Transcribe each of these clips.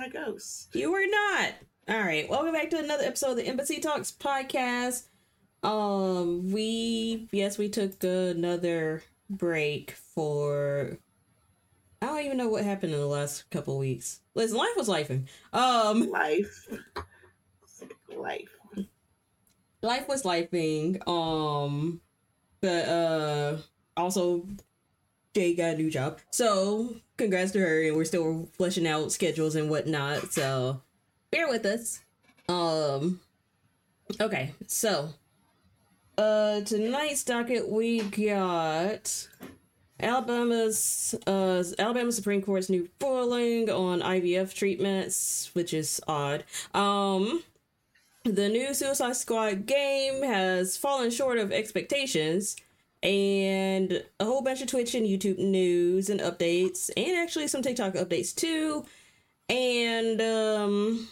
not a ghost. You were not. All right. Welcome back to another episode of the Embassy Talks podcast. Um, we yes, we took another break for I don't even know what happened in the last couple weeks. Listen, life was lifing. Um, Life. Life. life was lifing. Um, but uh, also Jay got a new job, so congrats to her, and we're still fleshing out schedules and whatnot. So bear with us. Um, okay, so uh, tonight's docket we got. Alabama's uh, Alabama Supreme Court's new ruling on IVF treatments, which is odd. Um, the new Suicide Squad game has fallen short of expectations, and a whole bunch of Twitch and YouTube news and updates, and actually some TikTok updates too, and um,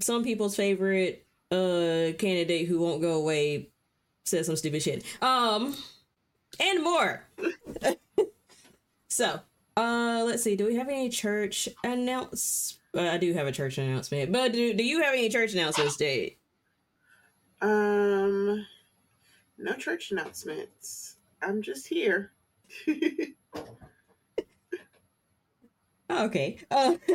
some people's favorite uh candidate who won't go away said some stupid shit. Um, and more. so, uh, let's see. Do we have any church announce? Uh, I do have a church announcement, but do, do you have any church announcements, Dave? Um, no church announcements. I'm just here. Oh, okay. Uh,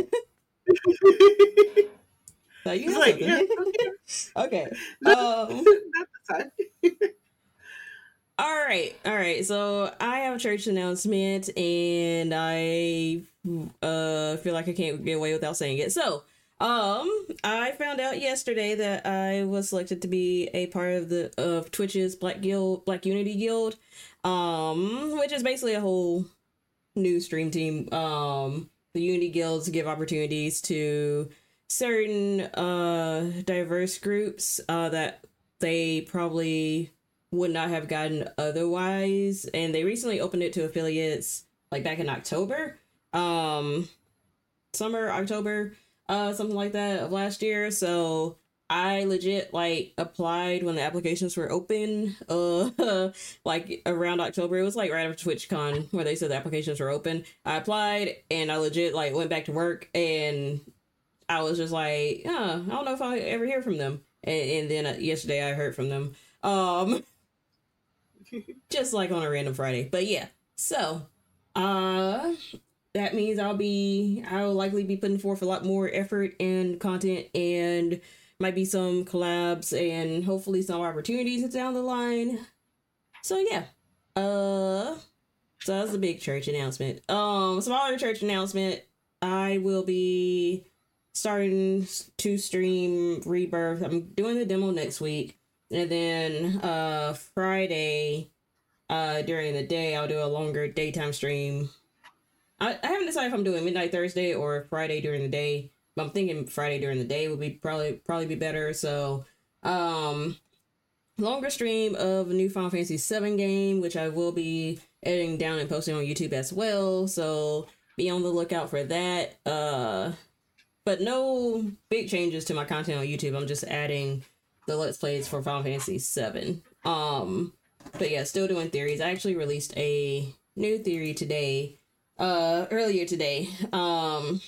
so you like, yeah, okay. Um, not time. All right, all right. So I have a church announcement, and I uh feel like I can't get away without saying it. So, um, I found out yesterday that I was selected to be a part of the of Twitch's Black Guild, Black Unity Guild, um, which is basically a whole new stream team. Um, the Unity Guilds give opportunities to certain uh diverse groups uh that they probably would not have gotten otherwise. And they recently opened it to affiliates like back in october. Um summer october uh something like that of last year. So i legit like applied when the applications were open uh like around october. It was like right after twitchcon where they said the applications were open. I applied and i legit like went back to work and i was just like yeah i don't know if i ever hear from them. And, and then uh, yesterday i heard from them. Um just like on a random Friday. But yeah, so uh that means I'll be I'll likely be putting forth a lot more effort and content and might be some collabs and hopefully some opportunities down the line. So yeah. Uh so that's a big church announcement. Um smaller church announcement. I will be starting to stream Rebirth. I'm doing the demo next week. And then uh Friday, uh during the day, I'll do a longer daytime stream. I, I haven't decided if I'm doing midnight Thursday or Friday during the day. But I'm thinking Friday during the day would be probably probably be better. So um longer stream of new Final Fantasy VII game, which I will be editing down and posting on YouTube as well. So be on the lookout for that. Uh but no big changes to my content on YouTube. I'm just adding the Let's Plays for Final Fantasy VII. Um, but yeah, still doing theories. I actually released a new theory today, uh, earlier today. Um,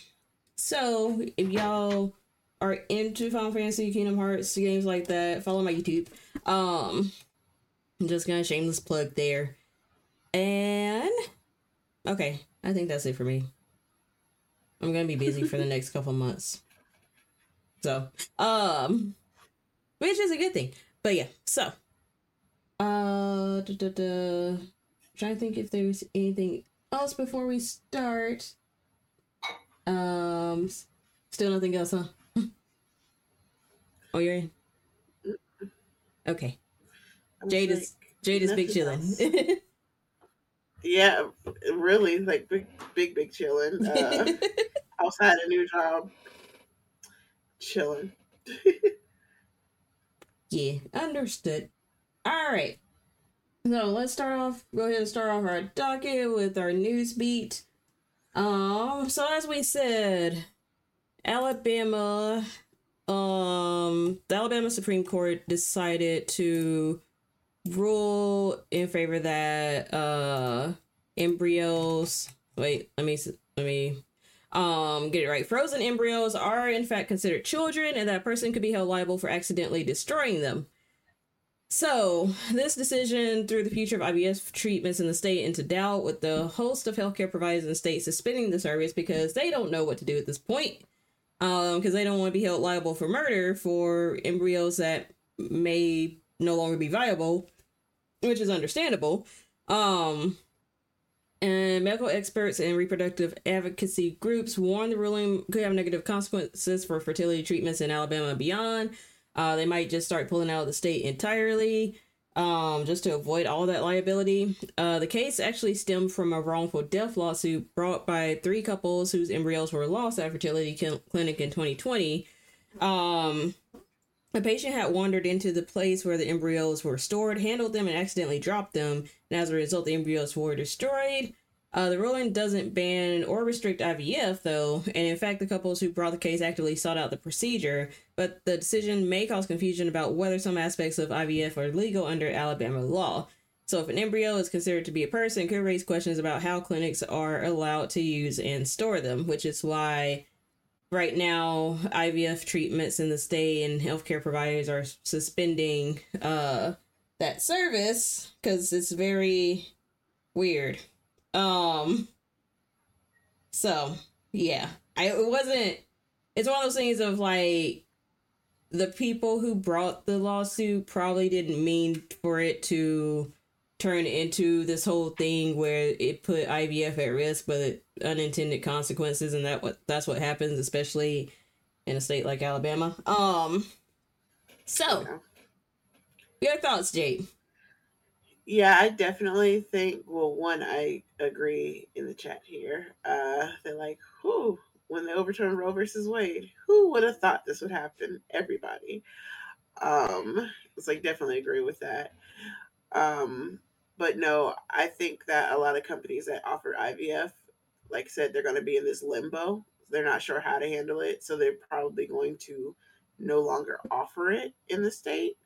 so if y'all are into Final Fantasy, Kingdom Hearts, games like that, follow my YouTube. Um, I'm just gonna shameless plug there. And okay, I think that's it for me. I'm gonna be busy for the next couple months. So, um, which is a good thing. But yeah, so, uh, da, da, da. trying to think if there's anything else before we start. Um, still nothing else, huh? oh, you're in. Okay, Jade like, is Jade is big chilling. Yeah, really, like big, big, big chilling. Uh, outside a new job, chilling. Yeah, understood. All right. So let's start off. Go ahead and start off our docket with our news beat. Um. So as we said, Alabama, um, the Alabama Supreme Court decided to rule in favor that uh embryos. Wait, let me let me. Um, get it right. Frozen embryos are in fact considered children, and that person could be held liable for accidentally destroying them. So, this decision threw the future of IVF treatments in the state into doubt, with the host of healthcare providers in the state suspending the service because they don't know what to do at this point. Um, because they don't want to be held liable for murder for embryos that may no longer be viable, which is understandable. Um, and medical experts and reproductive advocacy groups warn the ruling could have negative consequences for fertility treatments in Alabama and beyond. Uh, they might just start pulling out of the state entirely um, just to avoid all that liability. Uh, the case actually stemmed from a wrongful death lawsuit brought by three couples whose embryos were lost at a fertility clinic in 2020. Um, a patient had wandered into the place where the embryos were stored, handled them, and accidentally dropped them, and as a result, the embryos were destroyed. Uh, the ruling doesn't ban or restrict IVF, though, and in fact, the couples who brought the case actively sought out the procedure, but the decision may cause confusion about whether some aspects of IVF are legal under Alabama law. So, if an embryo is considered to be a person, could raise questions about how clinics are allowed to use and store them, which is why right now IVF treatments in the state and healthcare providers are suspending uh, that service because it's very weird. Um. So yeah, I it wasn't. It's one of those things of like the people who brought the lawsuit probably didn't mean for it to turn into this whole thing where it put IVF at risk, but unintended consequences, and that what that's what happens, especially in a state like Alabama. Um. So, your thoughts, Jade? Yeah, I definitely think. Well, one, I agree in the chat here. Uh, they're like, who when they overturned Roe versus Wade, who would have thought this would happen? Everybody. Um, it's like definitely agree with that. Um, but no, I think that a lot of companies that offer IVF, like I said, they're going to be in this limbo. They're not sure how to handle it, so they're probably going to no longer offer it in the state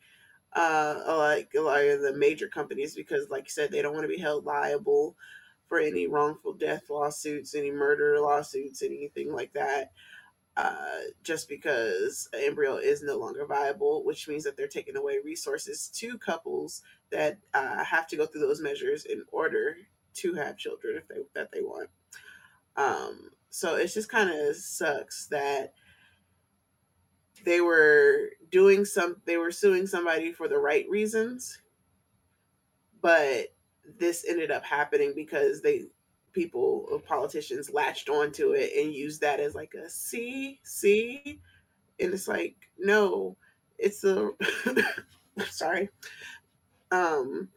uh, like a lot of the major companies because, like you said, they don't want to be held liable for any wrongful death lawsuits, any murder lawsuits, anything like that. Uh, just because embryo is no longer viable, which means that they're taking away resources to couples that uh, have to go through those measures in order to have children if they that they want. Um, so it just kind of sucks that they were doing some they were suing somebody for the right reasons. But this ended up happening because they people uh, politicians latched onto it and used that as like a see see? And it's like no it's a sorry. Um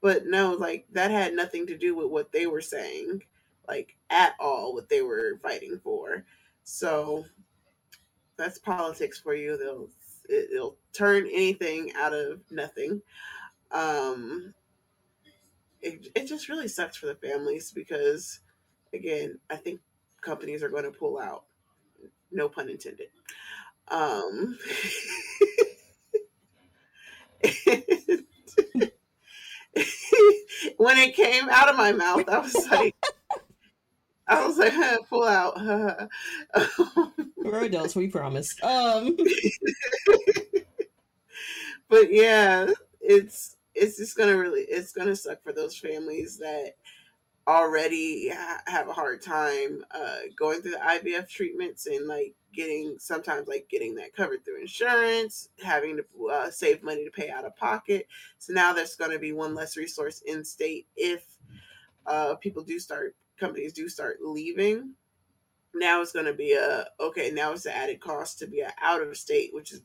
but no like that had nothing to do with what they were saying like at all what they were fighting for. So that's politics for you. They'll it, will turn anything out of nothing. Um, it it just really sucks for the families because, again, I think companies are going to pull out. No pun intended. Um, when it came out of my mouth, I was like, I was like, huh, pull out. We're adults, we promise. Um But yeah, it's it's just gonna really it's gonna suck for those families that already ha- have a hard time uh, going through the IVF treatments and like getting sometimes like getting that covered through insurance, having to uh, save money to pay out of pocket. So now there's going to be one less resource in state if uh, people do start companies do start leaving, now it's going to be a okay. Now it's the added cost to be out of state, which is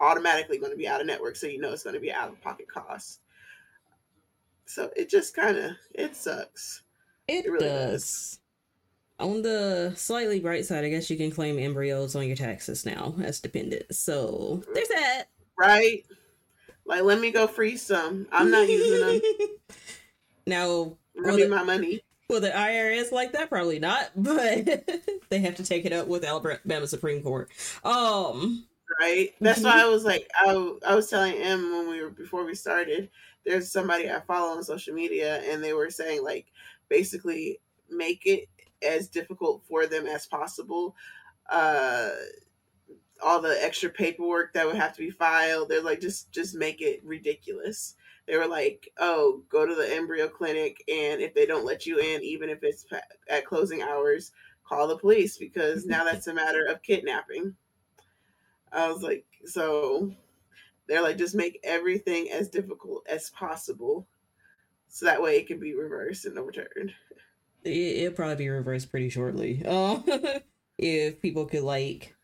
automatically going to be out of network, so you know it's going to be out of pocket cost. So it just kind of it sucks. It, it really does. does. On the slightly bright side, I guess you can claim embryos on your taxes now as dependent. So there's that. Right. Like, let me go freeze some. I'm not using them. Now, give me my money. Will the IRS like that? Probably not, but they have to take it up with Alabama Supreme Court. Um, right. That's why I was like, I, I was telling Em when we were before we started. There's somebody I follow on social media, and they were saying like, basically, make it as difficult for them as possible. Uh, all the extra paperwork that would have to be filed, they're like, just just make it ridiculous. They were like, oh, go to the embryo clinic, and if they don't let you in, even if it's at closing hours, call the police because now that's a matter of kidnapping. I was like, so they're like, just make everything as difficult as possible so that way it can be reversed and overturned. It, will probably be reversed pretty shortly. Uh, if people could like,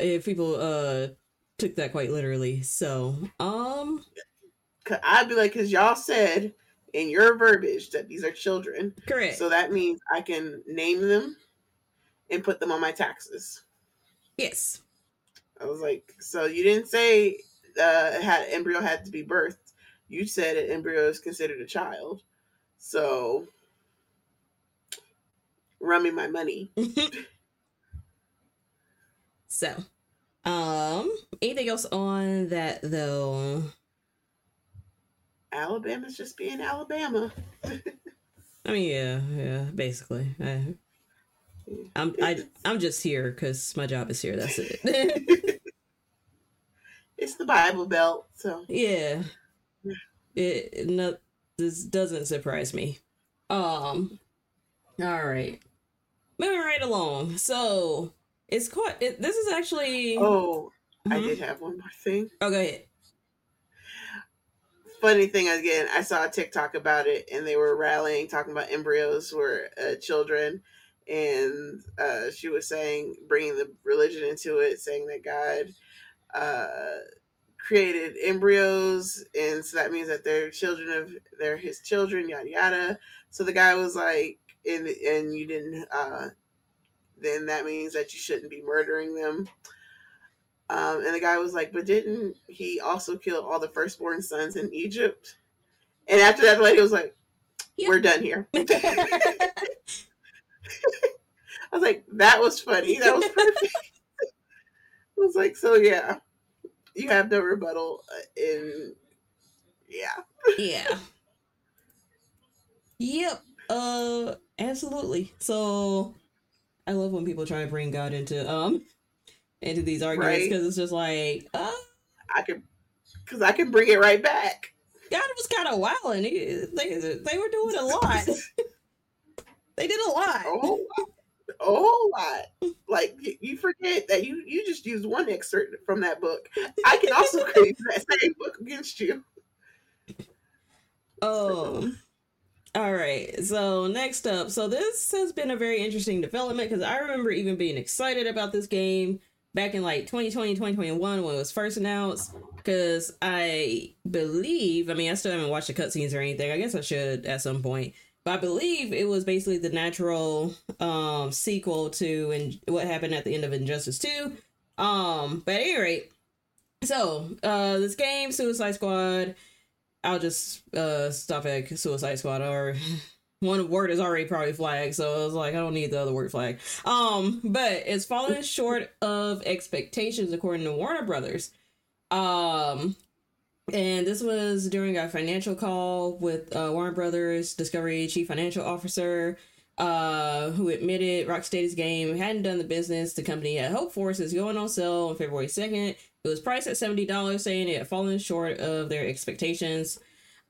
if people uh took that quite literally. So, um, I'd be like, because y'all said in your verbiage that these are children, correct. So that means I can name them and put them on my taxes. Yes. I was like, so you didn't say uh, had embryo had to be birthed. You said an embryo is considered a child. So run me my money. so, um, anything else on that though? Alabama's just being Alabama. I mean, yeah, yeah, basically. I, I'm I, I'm just here because my job is here. That's it. it's the Bible Belt, so yeah. It no, this doesn't surprise me. Um, all right, moving right along. So it's quite. It, this is actually. Oh, mm-hmm. I did have one more thing. Oh, go ahead. Funny thing again, I saw a TikTok about it, and they were rallying, talking about embryos were uh, children, and uh, she was saying bringing the religion into it, saying that God uh, created embryos, and so that means that they're children of they're his children, yada yada. So the guy was like, and and you didn't, uh, then that means that you shouldn't be murdering them. Um, and the guy was like, but didn't he also kill all the firstborn sons in Egypt? And after that, the lady was like, we're done here. I was like, that was funny. That was perfect. I was like, so yeah, you have no rebuttal uh, in, yeah. yeah. Yep. Uh, absolutely. So, I love when people try to bring God into um into these arguments because right. it's just like, uh, I can, because I can bring it right back. God was kind of wild, and they they were doing a lot. they did a lot. Oh, a whole lot. Like you forget that you you just used one excerpt from that book. I can also use that same book against you. Oh. All right. So next up, so this has been a very interesting development because I remember even being excited about this game back in like 2020, 2021 when it was first announced. Because I believe, I mean, I still haven't watched the cutscenes or anything. I guess I should at some point. But I believe it was basically the natural um, sequel to and what happened at the end of Injustice 2. Um, but at any rate, so uh, this game, Suicide Squad, I'll just uh, stop at Suicide Squad or one word is already probably flagged, so I was like, I don't need the other word flag. Um, but it's fallen short of expectations according to Warner Brothers. Um, and this was during a financial call with uh, Warner Brothers Discovery Chief Financial Officer, uh, who admitted Rocksteady's game hadn't done the business the company had hoped for since going on sale on February 2nd. It was priced at $70, saying it had fallen short of their expectations.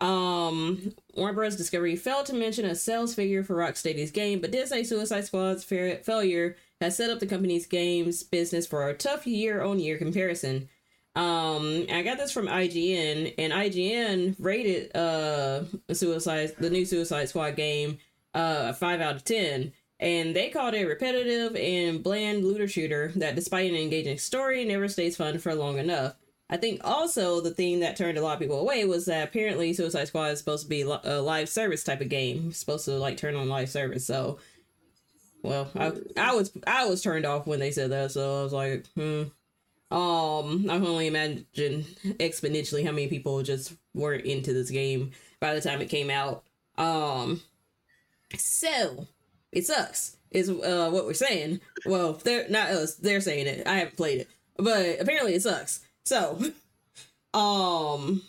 Um, Warner Bros. Discovery failed to mention a sales figure for Rocksteady's game, but did say Suicide Squad's fa- failure has set up the company's games business for a tough year on year comparison. Um, I got this from IGN, and IGN rated uh Suicide the new Suicide Squad game uh five out of ten, and they called it a repetitive and bland looter shooter that, despite an engaging story, never stays fun for long enough. I think also the thing that turned a lot of people away was that apparently Suicide Squad is supposed to be a live service type of game, it's supposed to like turn on live service. So, well, I, I was I was turned off when they said that, so I was like, hmm, um, I can only imagine exponentially how many people just weren't into this game by the time it came out. Um, so it sucks. Is uh what we're saying. Well, they're not us. They're saying it. I haven't played it, but apparently it sucks. So, um,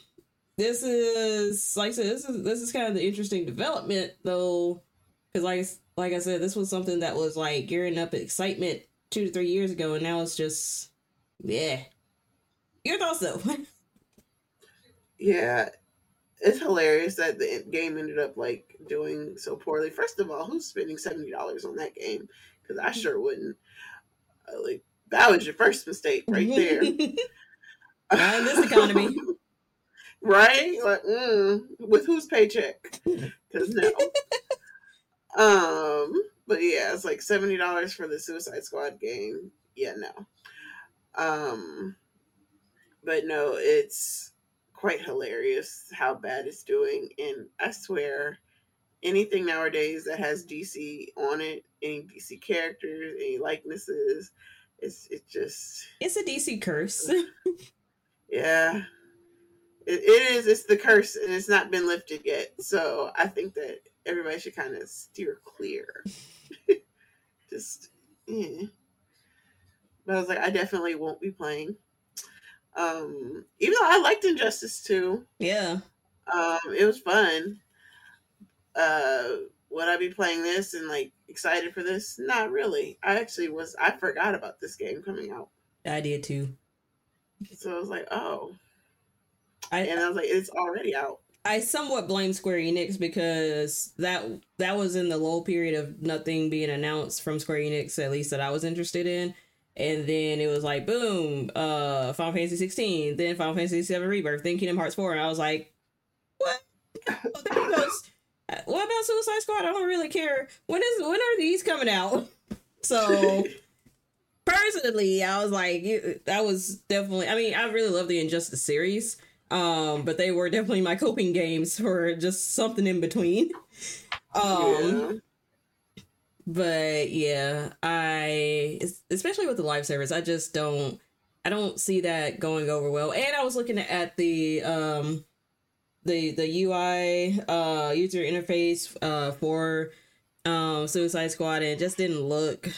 this is like I said. This is this is kind of the interesting development though, because like like I said, this was something that was like gearing up excitement two to three years ago, and now it's just, yeah. Your thoughts though? yeah, it's hilarious that the game ended up like doing so poorly. First of all, who's spending seventy dollars on that game? Because I sure wouldn't. Uh, like that was your first mistake right there. Not in this economy. right? Like, mm, with whose paycheck? Because no. um, but yeah, it's like seventy dollars for the Suicide Squad game. Yeah, no. Um, but no, it's quite hilarious how bad it's doing, and I swear, anything nowadays that has DC on it, any DC characters, any likenesses, it's it just it's a DC curse. yeah, it, it is. It's the curse, and it's not been lifted yet. So I think that everybody should kind of steer clear. Just, yeah. But I was like, I definitely won't be playing. Um, even though I liked Injustice too. Yeah. Um, it was fun. Uh, would I be playing this and like excited for this? Not really. I actually was. I forgot about this game coming out. I did too. So I was like, oh, I, and I was like, it's already out. I somewhat blame Square Enix because that that was in the low period of nothing being announced from Square Enix, at least that I was interested in. And then it was like, boom, uh, Final Fantasy 16, then Final Fantasy 7 Rebirth, then Kingdom Hearts 4. And I was like, what? Oh, what about Suicide Squad? I don't really care. When is when are these coming out? So personally, I was like, that was definitely. I mean, I really love the Injustice series. Um, but they were definitely my coping games for just something in between. Um, yeah. but yeah, I especially with the live service, I just don't I don't see that going over well. And I was looking at the um the the UI uh user interface uh for um Suicide Squad and it just didn't look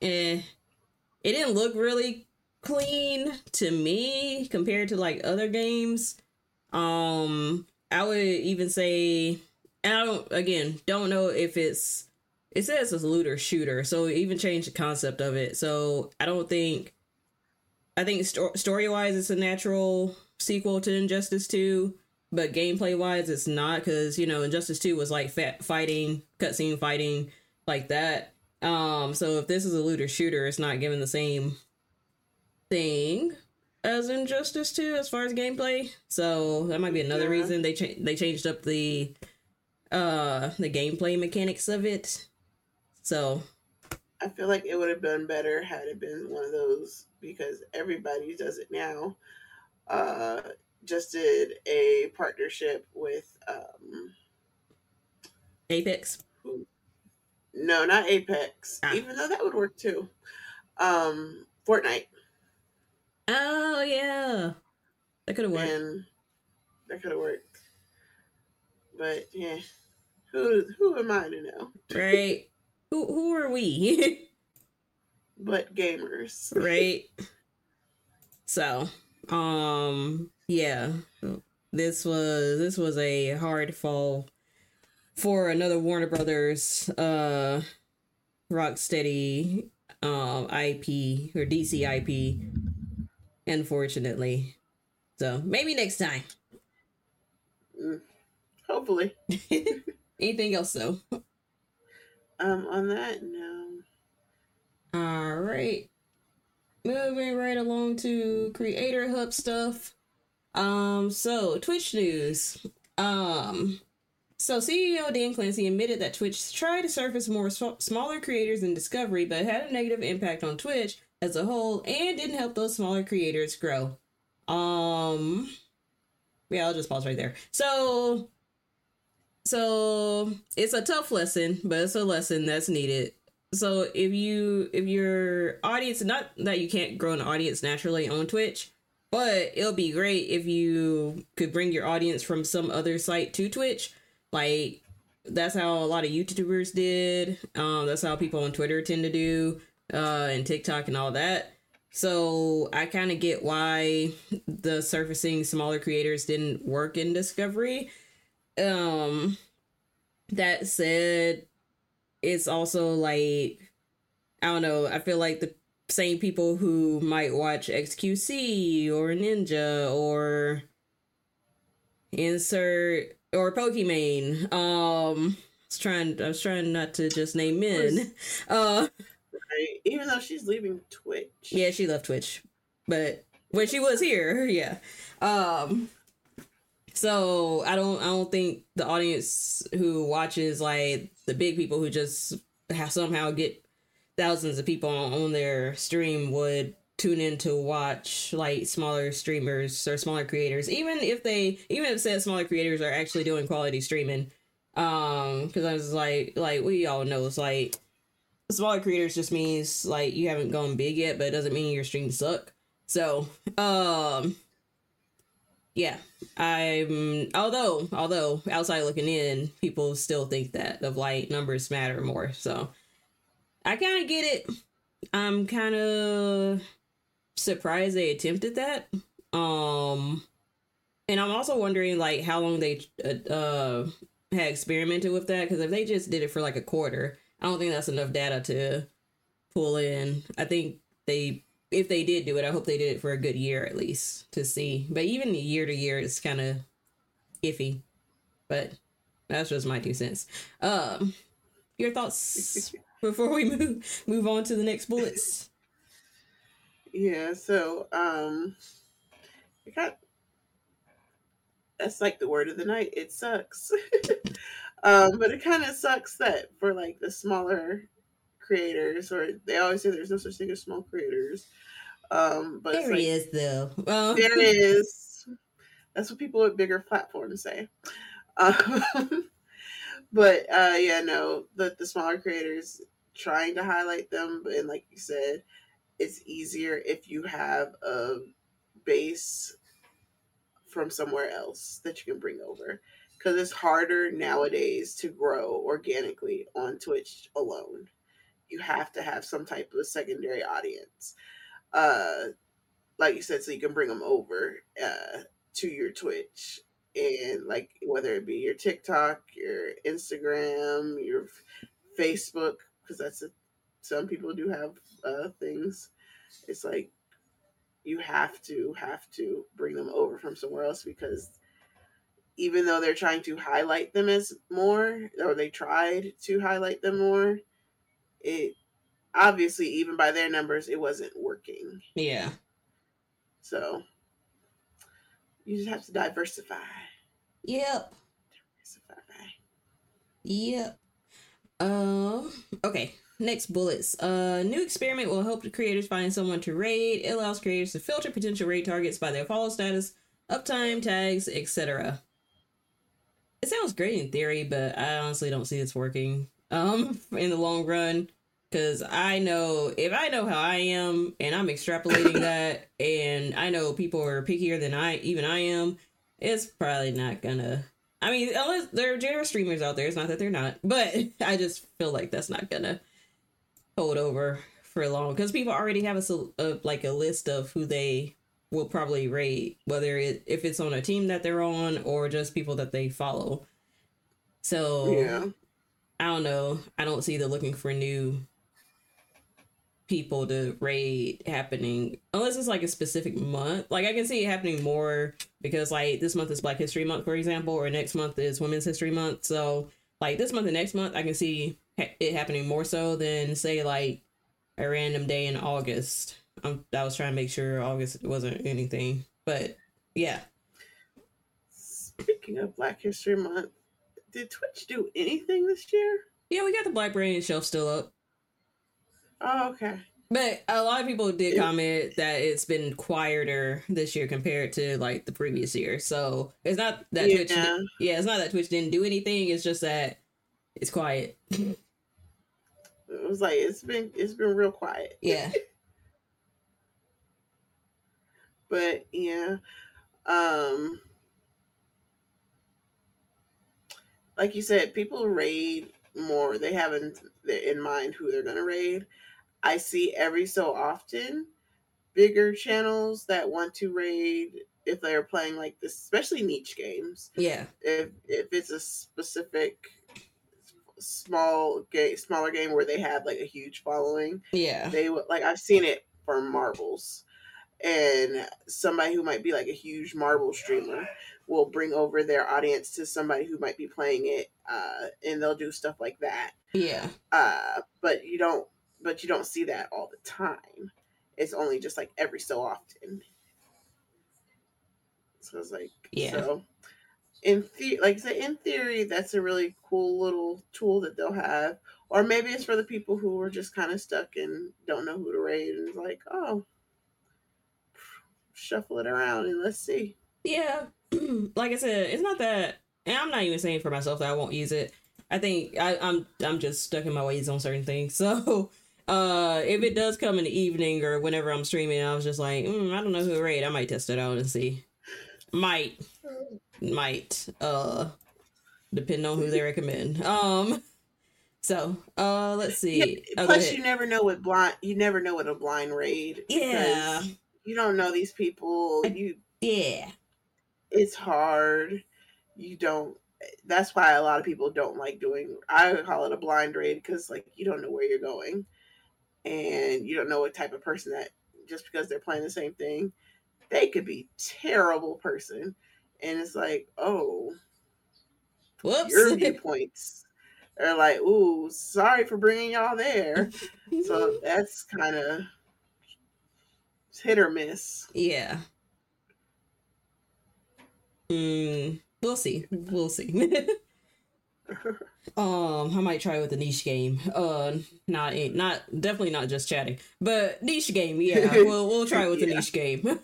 eh it didn't look really clean to me compared to like other games. Um, I would even say, and I don't again don't know if it's it says it's a looter shooter, so even change the concept of it. So I don't think I think sto- story wise it's a natural sequel to Injustice Two, but gameplay wise it's not because you know Injustice Two was like fat fighting, cutscene fighting like that. Um, so if this is a looter shooter, it's not given the same thing as Injustice 2 as far as gameplay. So that might be another yeah. reason they cha- they changed up the uh the gameplay mechanics of it. So I feel like it would have been better had it been one of those because everybody does it now. Uh just did a partnership with um Apex. No, not Apex. Ah. Even though that would work too. Um Fortnite. Oh yeah, that could have worked. And that could have worked. But yeah, who who am I to know? Right. who who are we? but gamers. right. So, um, yeah, this was this was a hard fall for another Warner Brothers, uh, Rocksteady, um, IP or DC IP unfortunately. So maybe next time. Mm, hopefully. Anything else though? Um, on that, no. All right. Moving right along to Creator Hub stuff. Um, so Twitch news. Um, so CEO Dan Clancy admitted that Twitch tried to surface more smaller creators in Discovery, but had a negative impact on Twitch as a whole and didn't help those smaller creators grow. Um yeah, I'll just pause right there. So so it's a tough lesson, but it's a lesson that's needed. So if you if your audience not that you can't grow an audience naturally on Twitch, but it'll be great if you could bring your audience from some other site to Twitch. Like that's how a lot of YouTubers did. Um, that's how people on Twitter tend to do uh, and TikTok and all that. So I kind of get why the surfacing smaller creators didn't work in Discovery. Um, that said, it's also like I don't know. I feel like the same people who might watch XQC or Ninja or insert or Pokimane. Um, I was trying. I was trying not to just name men. Uh, right. Even though she's leaving Twitch. Yeah, she left Twitch, but when she was here, yeah. Um, so I don't. I don't think the audience who watches like the big people who just somehow get thousands of people on, on their stream would tune in to watch like smaller streamers or smaller creators. Even if they even if said smaller creators are actually doing quality streaming. Um because i was like like we all know it's like smaller creators just means like you haven't gone big yet but it doesn't mean your streams suck. So um yeah i'm although although outside looking in people still think that of like numbers matter more. So i kind of get it. I'm kind of surprised they attempted that. Um, and I'm also wondering like how long they uh, uh had experimented with that because if they just did it for like a quarter, I don't think that's enough data to pull in. I think they if they did do it, I hope they did it for a good year at least to see. But even year to year is kind of iffy. But that's just my two cents. Um, your thoughts before we move move on to the next bullets. Yeah, so um it got that's like the word of the night. It sucks. um, but it kind of sucks that for like the smaller creators, or they always say there's no such thing as small creators. Um, but there like, is though. Well, there is. That's what people with bigger platforms say. Um, but uh, yeah, no, the the smaller creators trying to highlight them, and like you said, it's easier if you have a base from somewhere else that you can bring over because it's harder nowadays to grow organically on Twitch alone. You have to have some type of secondary audience. Uh, like you said, so you can bring them over uh, to your Twitch and like whether it be your TikTok, your Instagram, your Facebook, because that's a some people do have uh, things. It's like you have to have to bring them over from somewhere else because even though they're trying to highlight them as more or they tried to highlight them more it obviously even by their numbers it wasn't working. Yeah. So you just have to diversify. Yep. Diversify. Yep. Um okay Next bullets. A uh, new experiment will help the creators find someone to raid. It allows creators to filter potential raid targets by their follow status, uptime, tags, etc. It sounds great in theory, but I honestly don't see this working um in the long run. Cause I know if I know how I am and I'm extrapolating that and I know people are pickier than I even I am, it's probably not gonna I mean, unless there are general streamers out there, it's not that they're not, but I just feel like that's not gonna hold over for long because people already have a, a, like a list of who they will probably rate, whether it if it's on a team that they're on or just people that they follow. So yeah, I don't know. I don't see the looking for new people to raid happening unless it's like a specific month. Like I can see it happening more because like this month is Black History Month, for example, or next month is Women's History Month. So like this month and next month, I can see it happening more so than say like a random day in August. I'm, I was trying to make sure August wasn't anything, but yeah. Speaking of Black History Month, did Twitch do anything this year? Yeah, we got the Black Brain shelf still up. Oh, okay. But a lot of people did comment that it's been quieter this year compared to like the previous year. So it's not that yeah. Twitch, yeah, it's not that Twitch didn't do anything. It's just that it's quiet. it was like it's been it's been real quiet. Yeah. but yeah, um, like you said, people raid more. They haven't in mind who they're gonna raid. I see every so often bigger channels that want to raid if they're playing like this, especially niche games. Yeah. If if it's a specific small game, smaller game where they have like a huge following. Yeah. They would like I've seen it for marbles, and somebody who might be like a huge marble streamer will bring over their audience to somebody who might be playing it, uh, and they'll do stuff like that. Yeah. Uh, but you don't, but you don't see that all the time. It's only just like every so often. So it's like, Yeah. So in the like I say, in theory, that's a really cool little tool that they'll have. Or maybe it's for the people who are just kind of stuck and don't know who to raid, and it's like, oh, shuffle it around and let's see. Yeah. like I said, it's not that and I'm not even saying for myself that I won't use it. I think I, I'm I'm just stuck in my ways on certain things. So uh if it does come in the evening or whenever I'm streaming, I was just like, mm, I don't know who to raid. I might test it out and see. Might might uh depend on who they recommend. Um so uh let's see. Oh, Plus, you never know what blind. You never know what a blind raid. yeah. You don't know these people. You Yeah. it's hard. You don't. That's why a lot of people don't like doing. I call it a blind raid because like you don't know where you're going, and you don't know what type of person that just because they're playing the same thing, they could be terrible person, and it's like oh Whoops. your viewpoints are like ooh sorry for bringing y'all there. So that's kind of hit or miss. Yeah. Mm, we'll see. We'll see. um, I might try with a niche game. Uh, not not definitely not just chatting, but niche game. Yeah, we'll we'll try with a Yeah. niche game.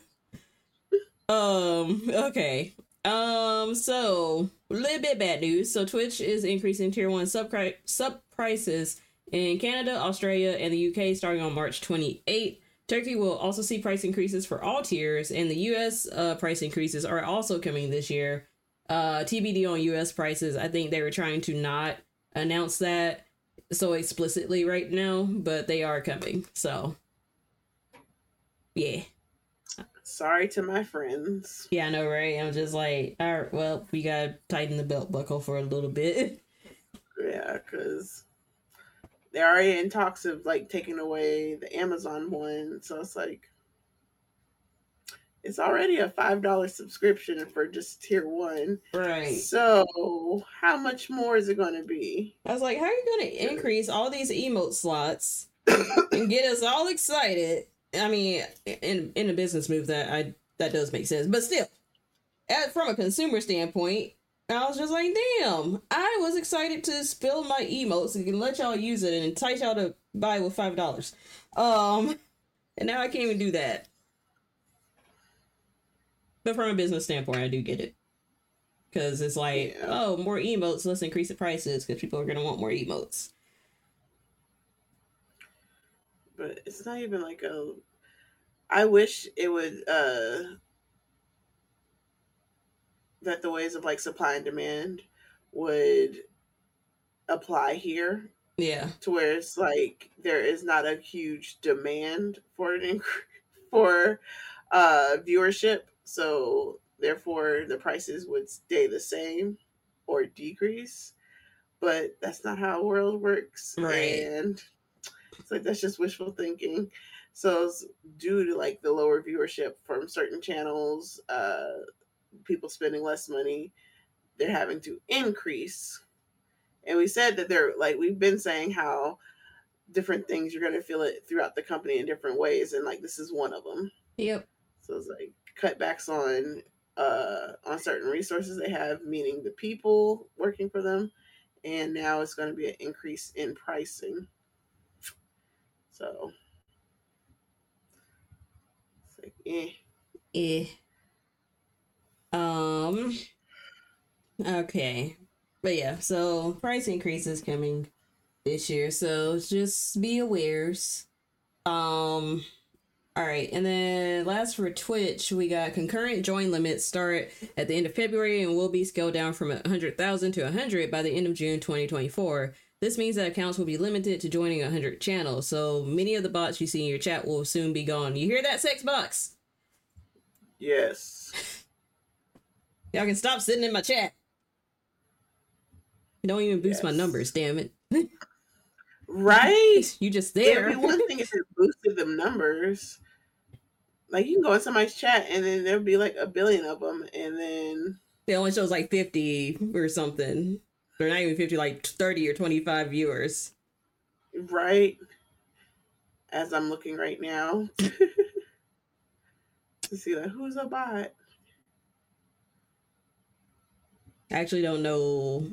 um. Okay. Um. So a little bit bad news. So Twitch is increasing tier one sub sub prices in Canada, Australia, and the UK starting on March twenty eighth. Turkey will also see price increases for all tiers, and the US uh, price increases are also coming this year. Uh, TBD on US prices. I think they were trying to not announce that so explicitly right now, but they are coming. So, yeah. Sorry to my friends. Yeah, I know, right? I'm just like, all right, well, we gotta tighten the belt buckle for a little bit. Yeah, because they're already in talks of like taking away the Amazon one. So it's like it's already a five dollar subscription for just tier one. right. So how much more is it going to be? I was like, how are you gonna increase all these emote slots and get us all excited? I mean, in in a business move, that I that does make sense, but still, at, from a consumer standpoint, I was just like, damn, I was excited to spill my emotes and let y'all use it and entice y'all to buy with five dollars, um, and now I can't even do that. But from a business standpoint, I do get it. Because it's like, Yeah. oh, more emotes, let's increase the prices because people are going to want more emotes. But it's not even like a. I wish it would. uh That the ways of like supply and demand would apply here Yeah. to where it's like there is not a huge demand for an incre- for uh viewership so therefore the prices would stay the same or decrease but that's not how the world works Right. and it's like that's just wishful thinking. So it's due to like the lower viewership from certain channels uh people spending less money they're having to increase. And we said that they're like we've been saying how different things you're going to feel it throughout the company in different ways and like this is one of them Yep. so it's like cutbacks on uh on certain resources they have meaning the people working for them and now it's going to be an increase in pricing so it's like eh. Eh. Um. Okay. But yeah, so price increases coming this year, so just be awares. Um. All right, and then last for Twitch, we got concurrent join limits start at the end of February and will be scaled down from 100,000 to 100 by the end of June 2024. This means that accounts will be limited to joining 100 channels, so many of the bots you see in your chat will soon be gone. You hear that, sex box? yes Y'all can stop sitting in my chat. Don't even boost Yes. my numbers, damn it. Right? You just It'd there. be one thing if it boosted them numbers. Like you can go in somebody's chat and then there'll be like a billion of them, and then they only shows like 50 or something. Or not even 50, like 30 or 25 viewers. right as I'm looking right now to see like who's a bot. I actually don't know.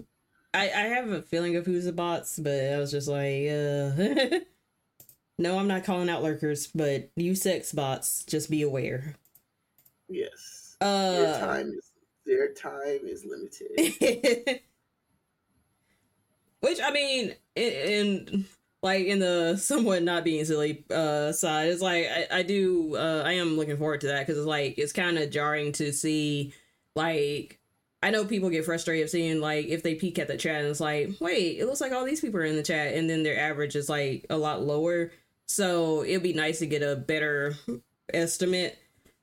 I, I have a feeling of who's a bots, but I was just like, uh. no, I'm not calling out lurkers, but you sex bots, just be aware. Yes, Uh, time is their time is limited. Which I mean, in, like in the somewhat not being silly uh side, it's like I, I do uh I am looking forward to that because it's like it's kind of jarring to see like I know people get frustrated seeing like if they peek at the chat and it's like wait it looks like all these people are in the chat and then their average is like a lot lower. So it'd be nice to get a better estimate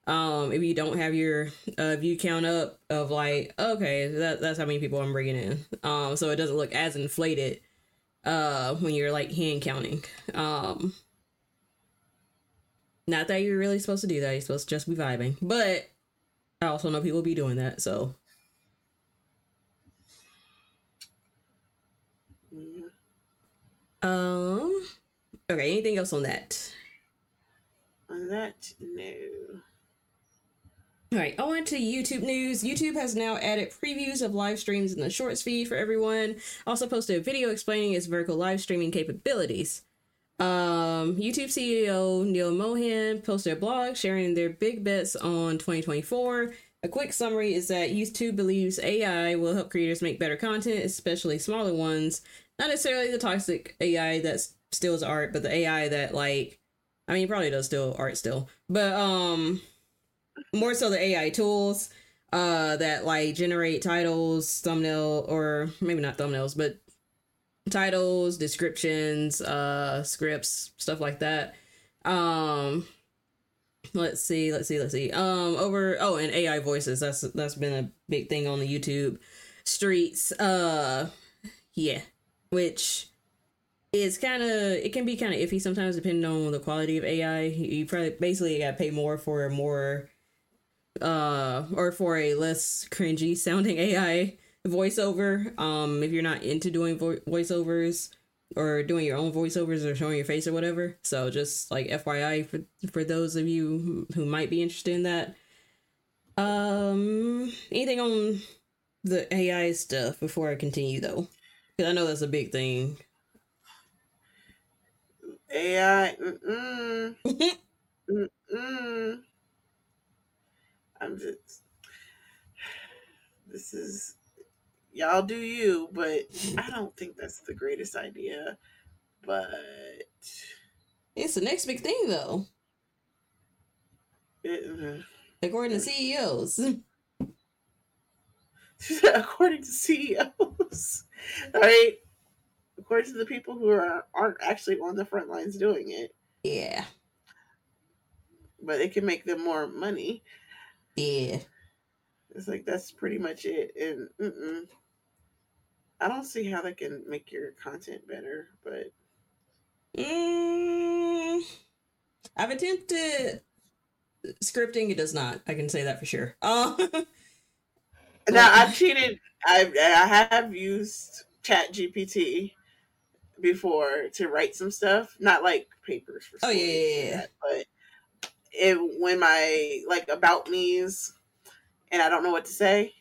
um if you don't have your uh view count up of like okay that, that's how many people i'm bringing in. Um so it doesn't look as inflated uh when you're like hand counting. Um not that you're really supposed to do that. You're supposed to just be vibing. But i also know people be doing that so. Um okay anything else on that? On that, no. All right, on to YouTube news. YouTube has now added previews of live streams in the shorts feed for everyone. Also posted a video explaining its vertical live streaming capabilities. Um, YouTube CEO Neal Mohan posted a blog sharing their big bets on 2024. A quick summary is that YouTube believes AI will help creators make better content, especially smaller ones. Not necessarily the toxic AI that steals art, but the AI that like, I mean, probably does steal art still, but um, more so the AI tools uh that like generate titles, thumbnail or maybe not thumbnails, but titles, descriptions, uh scripts, stuff like that. Um let's see, let's see, let's see. Um over oh and AI voices. That's that's been a big thing on the YouTube streets. Uh yeah. Which is kind of it can be kind of iffy sometimes depending on the quality of AI. You probably basically got to pay more for more uh or for a less cringy sounding AI voiceover. Um if you're not into doing vo- voiceovers or doing your own voiceovers or showing your face or whatever. So just like FYI for for those of you who, who might be interested in that. Um anything on the AI stuff before I continue though? Cuz I know that's a big thing. AI. Mm-mm. Mm-mm. I'm just. This is. Y'all do you, but I don't think that's the greatest idea. But. It's the next big thing though, It, according to CEOs. according to CEOs, right? According to the people who are aren't actually on the front lines doing it, Yeah. but it can make them more money. Yeah. It's like that's pretty much it, and mm-mm. I don't see how that can make your content better. But Mm, I've attempted scripting. It does not. I can say that for sure. Oh, now I've cheated. I I have used Chat GPT before to write some stuff, not like papers for. Oh, yeah, yeah, yeah. But it when my like about me's, and I don't know what to say.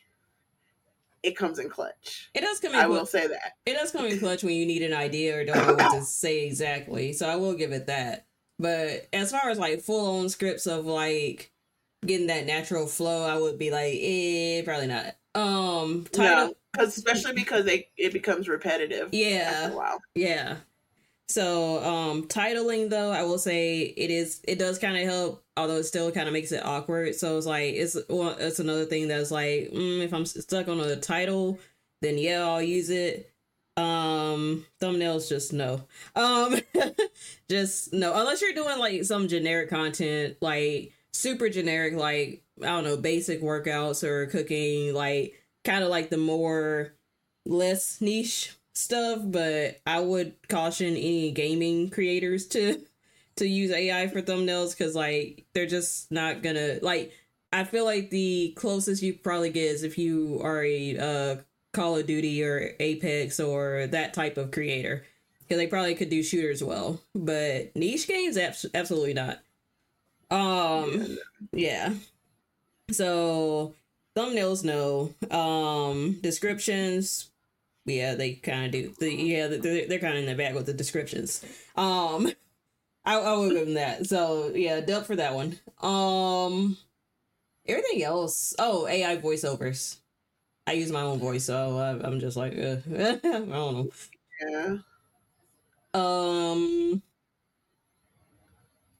It comes in clutch. it does come in. I will say that. It does come in clutch when you need an idea or don't know what to say exactly. So I will give it that. But as far as like full on scripts of like getting that natural flow, I would be like, eh, probably not. Um, title, No, because especially because they it becomes repetitive. Yeah. After a while. Yeah. So, um, titling though, I will say it is it does kind of help, although it still kind of makes it awkward. So it's like it's well, it's another thing that's like, mm, if I'm stuck on a title, then yeah, I'll use it. Um, thumbnails, just no. Um, just no, unless you're doing like some generic content, like super generic, like I don't know, basic workouts or cooking, like kind of like the more less niche stuff, but I would caution any gaming creators to to use AI for thumbnails because like they're just not gonna like. I feel like the closest you probably get is if you are a uh, Call of Duty or Apex or that type of creator because they probably could do shooters well, but niche games abs- absolutely not. Um, yeah. So thumbnails, no. Um, descriptions, yeah, they kind of do. The, yeah, they're, they're kind of in the back with the descriptions. Um, I, I will give them that. So yeah, dub for that one. Um, everything else. Oh, AI voiceovers. I use my own voice, so I, I'm just like, uh, I don't know. Yeah. Um,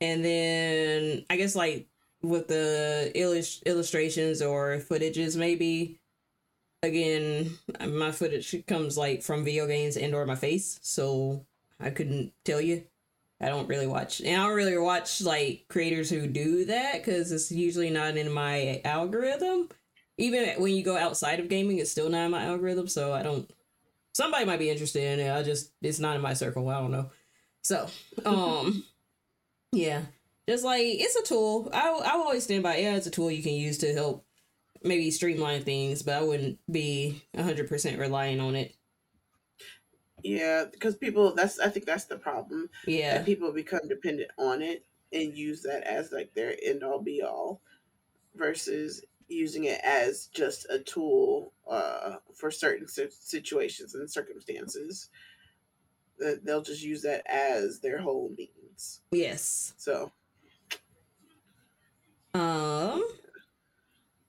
and then I guess like with the illust- illustrations or footages, maybe again, my footage comes like from video games and or my face, so I couldn't tell you. I don't really watch, and I don't really watch like creators who do that because it's usually not in my algorithm. Even when you go outside of gaming, it's still not in my algorithm, so I don't. Somebody might be interested in it. I just it's not in my circle. I don't know. So, um, yeah, just like it's a tool. I I always stand by. Yeah, it's a tool you can use to help maybe streamline things, but I wouldn't be hundred percent relying on it. Yeah, because people that's I think that's the problem. Yeah. That people become dependent on it and use that as like their end all be all versus using it as just a tool uh, for certain situations and circumstances. That they'll just use that as their whole means. Yes. So. Um.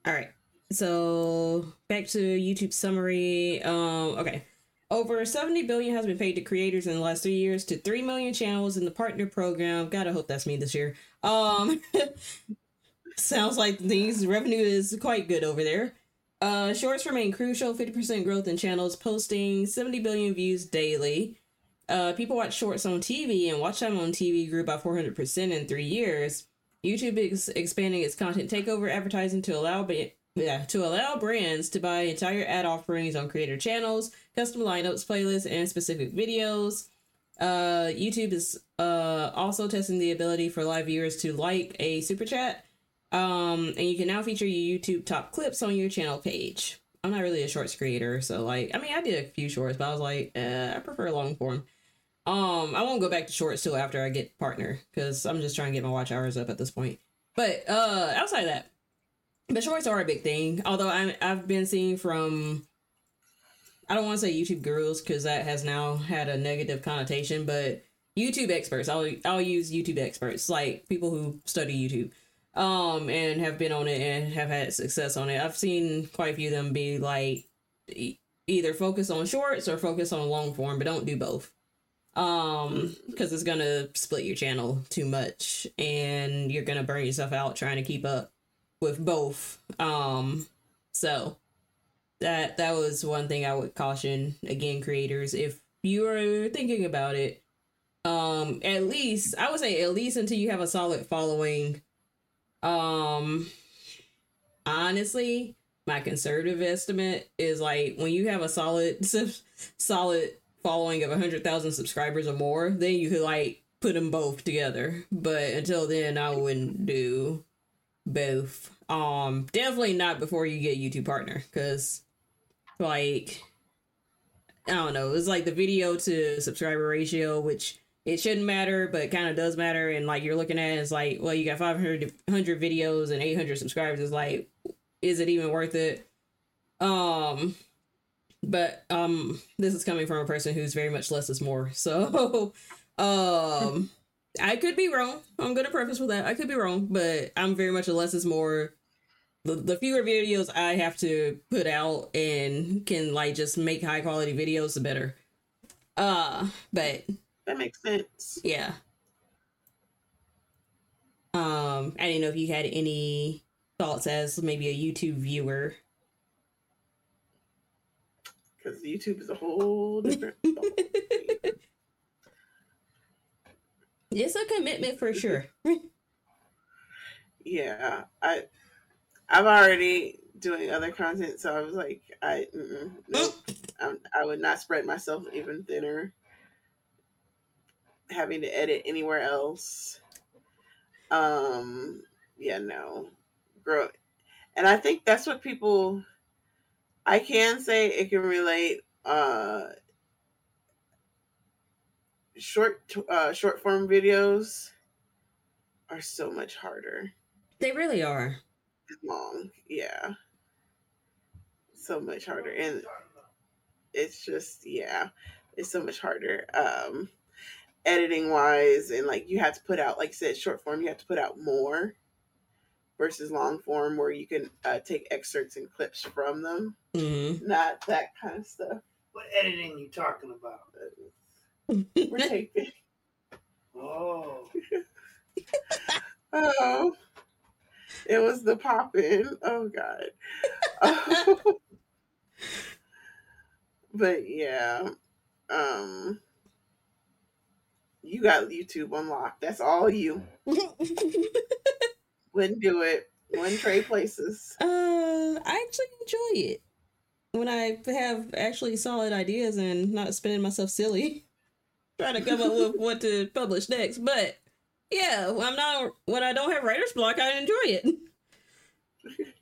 All right. So back to YouTube summary. Um. Okay. Over 70 billion has been paid to creators in the last three years to 3 million channels in the partner program. Gotta hope that's me this year. Um, sounds like things revenue is quite good over there. Uh, shorts remain crucial. 50% growth in channels posting 70 billion views daily. Uh, people watch shorts on TV and watch time on TV grew by 400% in three years. YouTube is expanding its content takeover advertising to allow yeah, to allow brands to buy entire ad offerings on creator channels, custom lineups, playlists, and specific videos. Uh, YouTube is uh, also testing the ability for live viewers to like a super chat. Um, and you can now feature your YouTube top clips on your channel page. I'm not really a shorts creator, so like, I mean, I did a few shorts, but I was like, eh, I prefer long form. Um, I won't go back to shorts till after I get partner because I'm just trying to get my watch hours up at this point. But uh, outside of that, the shorts are a big thing. Although i I've been seeing from, I don't want to say YouTube gurus because that has now had a negative connotation, but YouTube experts. I'll I'll use YouTube experts like people who study YouTube, um, and have been on it and have had success on it. I've seen quite a few of them be like either focus on shorts or focus on long form, but don't do both um because it's gonna split your channel too much and you're gonna burn yourself out trying to keep up with both. Um, so that that was one thing I would caution again, creators, if you are thinking about it, um, at least I would say at least until you have a solid following. Um, honestly, my conservative estimate is like when you have a solid solid following of a hundred thousand subscribers or more, then you could like put them both together. But until then, I wouldn't do both. Um, definitely not before you get YouTube partner, because like I don't know, it's like the video to subscriber ratio, which it shouldn't matter, but kind of does matter. And like you're looking at it, it's like, well, you got 500 100 videos and 800 subscribers. It's like, is it even worth it? Um, but um, this is coming from a person who's very much less is more. So, um, I could be wrong. I'm gonna preface with that. I could be wrong, but I'm very much a less is more. The, the fewer videos I have to put out and can like just make high quality videos, the better. Uh, but that makes sense. Yeah. Um, I didn't know if you had any thoughts as maybe a YouTube viewer. Because YouTube is a whole different. It's a commitment for sure. yeah, I I'm already doing other content, so I was like, I nope, I'm, I would not spread myself even thinner. Having to edit anywhere else. Um, yeah, no, grow, and I think that's what people. I can say it can relate. Uh, short, uh, short form videos are so much harder. They really are. Long, yeah, so much harder, and it's just yeah, it's so much harder. Um, editing wise and like you have to put out like I said short form you have to put out more versus long form where you can uh, take excerpts and clips from them Mm-hmm. not that kind of stuff What editing you talking about? We're taping Oh, oh. It was the pop in oh god. Oh. but yeah. Um you got youtube unlocked. That's all you. Wouldn't do it. Wouldn't trade places. Uh, I actually enjoy it when I have actually solid ideas and not spinning myself silly trying to come up with what to publish next. But yeah, I'm not when I don't have writer's block, I enjoy it.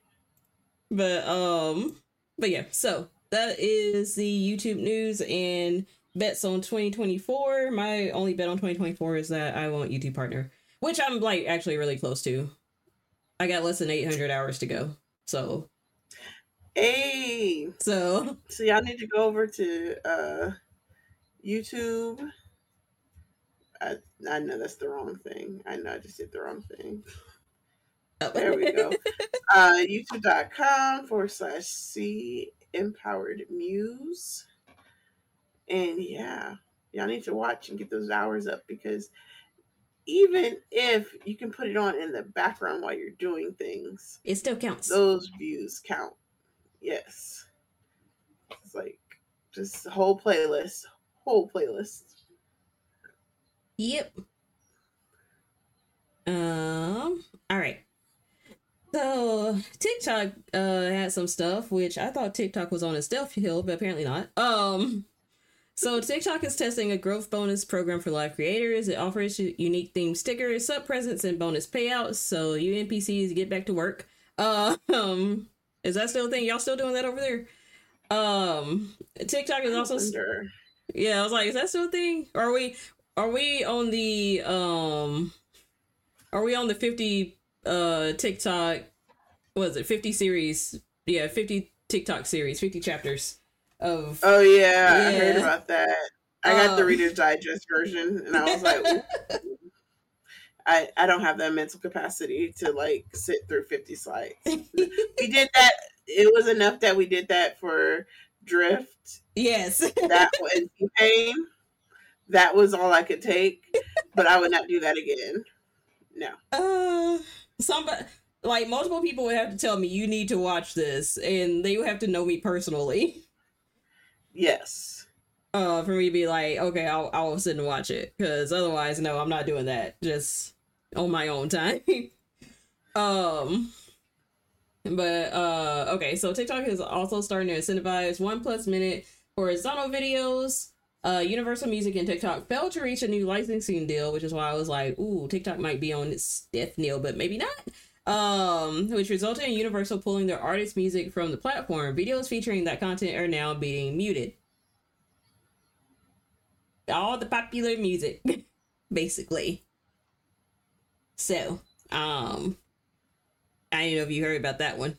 but um, but yeah, so that is the YouTube news and bets on 2024. My only bet on 2024 is that I want YouTube partner, which I'm like actually really close to. I got less than 800 hours to go. So, hey so So y'all need to go over to uh YouTube. I I know that's the wrong thing. I know I just did the wrong thing. There we go. Uh YouTube.com forward slash C empowered muse. And yeah, y'all need to watch and get those hours up because even if you can put it on in the background while you're doing things, it still counts. those views count. Yes. It's like just a whole playlist. Whole playlist. Yep. Um. All right. So TikTok uh had some stuff which I thought TikTok was on a stealth hill, but apparently not. Um. So TikTok is testing a growth bonus program for live creators. It offers unique themed stickers, sub presents, and bonus payouts. So you NPCs get back to work. Uh, um, is that still a thing? Y'all still doing that over there? Um, TikTok is also yeah, I was like, is that still a thing? Or Are we are we on the um are we on the 50 uh TikTok was it, 50 series? Yeah, 50 TikTok series, 50 chapters of Oh yeah, I heard about that. I got the Um. Reader's Digest version, and I was like, I I don't have that mental capacity to like sit through fifty slides. we did that. It was enough that we did that for Drift. yes. That was pain. That was all I could take, but I would not do that again. No. uh somebody like multiple people would have to tell me you need to watch this and they would have to know me personally. Yes. uh for me to be like okay i'll i'll sit and watch it because otherwise no i'm not doing that just on my own time um but uh okay so tiktok is also starting to incentivize one plus minute horizontal videos uh universal music and tiktok failed to reach a new licensing deal which is why i was like ooh tiktok might be on its death knell but maybe not. Um which resulted in universal pulling their artist music from the platform. Videos featuring that content are now being muted. All the popular music basically. So um i don't know if you heard about that one.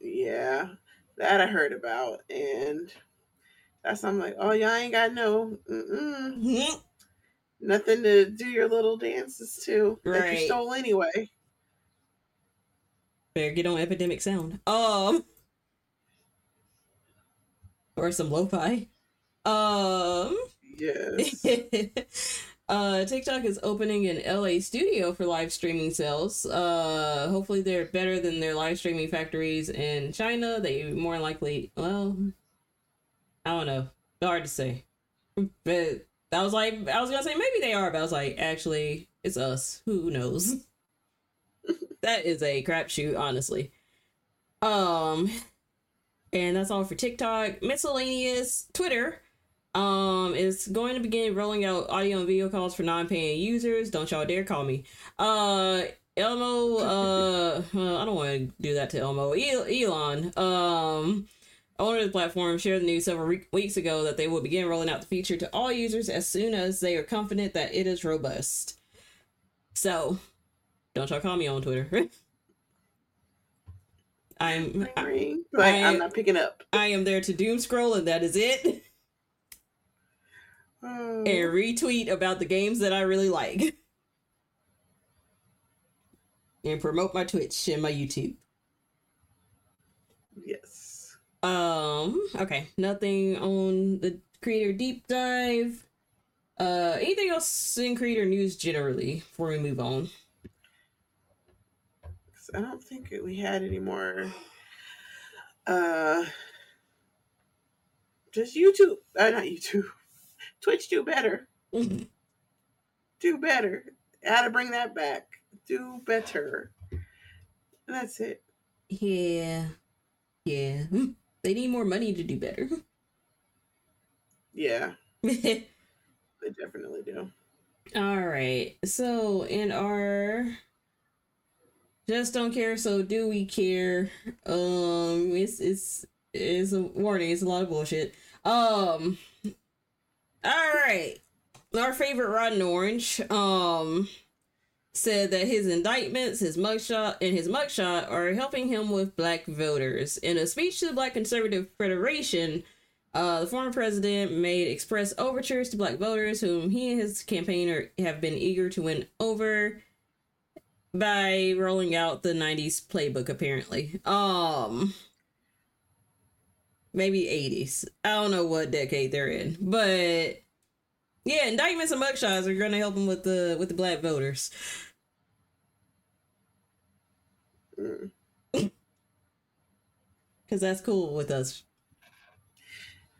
Yeah. That I heard about, and that's I'm like, oh y'all ain't got no. Mm-mm. nothing to do your little dances to that you stole anyway. better get on epidemic sound um or some lo-fi um Yes. uh TikTok is opening an LA studio for live streaming sales. Uh hopefully they're better than their live streaming factories in China. They more likely well I don't know. Hard to say. But I was like I was gonna say maybe they are, but I was like, actually, it's us. Who knows? that is a crapshoot, honestly. Um And that's all for TikTok. Miscellaneous Twitter um is going to begin rolling out audio and video calls for non-paying users. Don't y'all dare call me. Uh Elmo uh, uh I don't want to do that to Elmo. El- Elon um owner of the platform shared the news several re- weeks ago that they will begin rolling out the feature to all users as soon as they are confident that it is robust. So, don't y'all call me on Twitter. I'm I, Ring, but I, am not picking up. I am there to doom scroll and that is it. Oh. And retweet about the games that I really like. And promote my Twitch and my YouTube. Yes. Um, okay. Nothing on the creator deep dive. Uh anything else in creator news generally before we move on? I don't think we had any more. Uh, just YouTube. Uh, not YouTube. Twitch do better. Do better. How to bring that back. Do better. That's it. yeah. Yeah. They need more money to do better. Yeah, they definitely do. All right. So, in our just don't care, so do we care? Um, it's it's it's a warning. It's a lot of bullshit. Um. All right. Our favorite Rotten Orange. Um. Said that his indictments, his mugshot, and his mugshot are helping him with black voters. In a speech to the Black Conservative Federation, uh, the former president made express overtures to black voters whom he and his campaign are, have been eager to win over by rolling out the 90s playbook apparently. Um maybe 80s. I don't know what decade they're in. But yeah, indictments and mugshots are going to help him with the with the black voters. Mm. Cuz that's cool with us.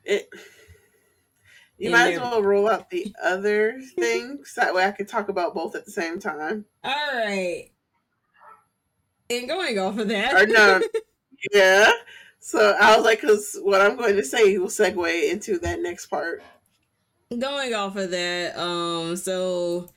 It. You And might as well roll out the other things that way I can talk about both at the same time. All right. And going off of that. Or no, yeah. So I was like, because what I'm going to say will segue into that next part. Going off of that, um, so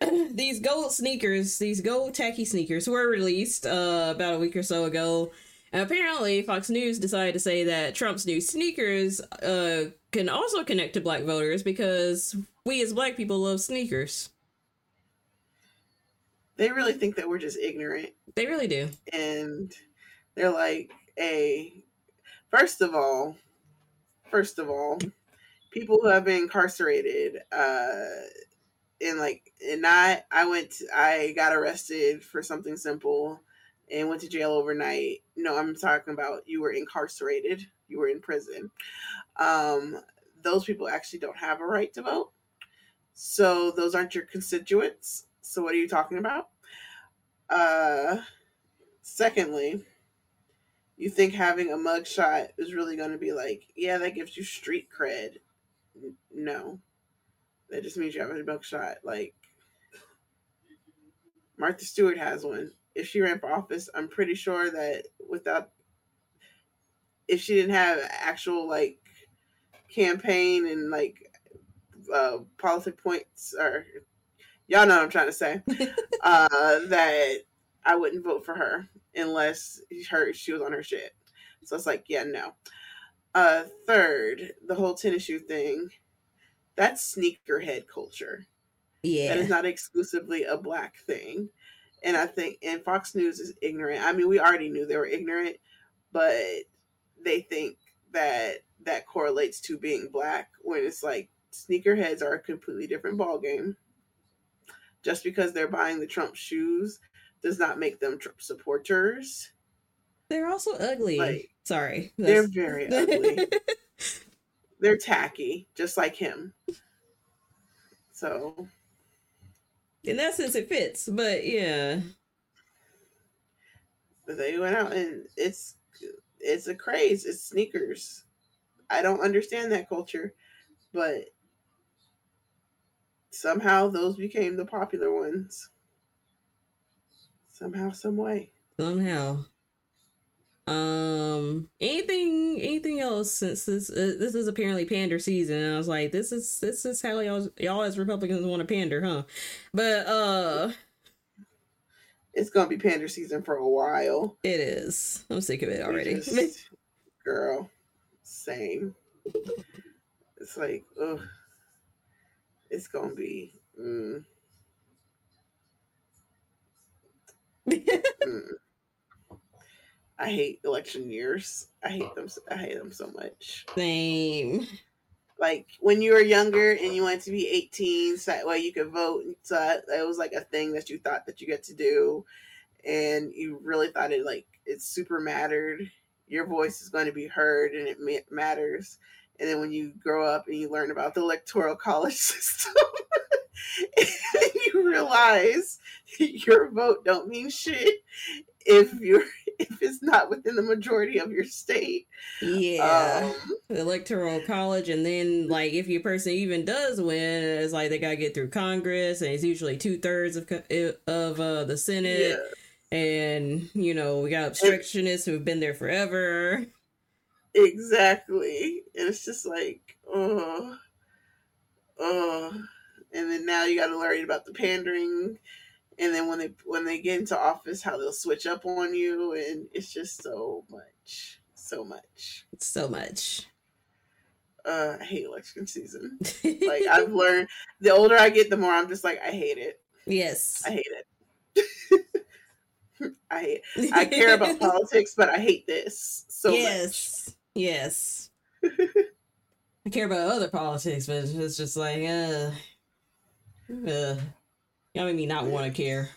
these gold sneakers, these gold tacky sneakers, were released uh, about a week or so ago. And apparently, Fox News decided to say that Trump's new sneakers uh, can also connect to black voters because we as black people love sneakers. They really think that we're just ignorant, They really do. and they're like, "A, first of all, first of all, people who have been incarcerated, uh, and like, and not, I went, I got arrested for something simple." And went to jail overnight. No, I'm talking about you were incarcerated. You were in prison. Um, those people actually don't have a right to vote. So those aren't your constituents. So what are you talking about? Uh secondly, you think having a mugshot is really going to be like, yeah, that gives you street cred. No. That just means you have a mugshot. Like Martha Stewart has one. If she ran for office, I'm pretty sure that without if she didn't have actual like campaign and like uh politic points or y'all know what I'm trying to say. uh that I wouldn't vote for her unless her she was on her shit. So it's like, yeah, no. Uh third, the whole tennis shoe thing, that's sneakerhead culture. Yeah. That is not exclusively a black thing. And I think and Fox News is ignorant. I mean, we already knew they were ignorant, but they think that that correlates to being black when it's like sneakerheads are a completely different ball game. Just because they're buying the Trump shoes does not make them Trump supporters. They're also ugly. Like, Sorry. They're very ugly. They're tacky, just like him. So In that sense, it fits, but yeah. But they went out and it's it's a craze. It's sneakers. I don't understand that culture, but somehow those became the popular ones. Somehow, some way. Somehow. Um, anything, anything else since this uh, this is apparently pander season, and I was like, this is this is how y'all y'all as Republicans want to pander, huh? But uh, It's gonna be pander season for a while. it is. I'm sick of it already. just- girl, same. It's like, ugh. It's gonna be. Mm, mm. I hate election years. I hate them. s- I hate them so much. Same. Like when you were younger and you wanted to be 18, so that way you could vote. So that, that was like a thing that you thought that you get to do, and you really thought it like it super mattered. Your voice is going to be heard, and it matters. And then when you grow up and you learn about the electoral college system, and you realize your vote don't mean shit if you're if it's not within the majority of your state. Yeah. Um, electoral college and then like if your person even does win it's like they gotta get through congress and it's usually two-thirds of eh, of uh the senate yeah. and you know we got obstructionists who've been there forever Exactly. And it's just like, oh, oh. And then now you got to worry about the pandering. And then when they when they get into office, how they'll switch up on you, and it's just so much, so much. so much Uh, I hate election season. Like I've learned, the older I get, the more I'm just like, I hate it. yes I hate it. I hate. I care about politics, but I hate this so much. yes yes i care about other politics but it's just like uh uh y'all make me not want to care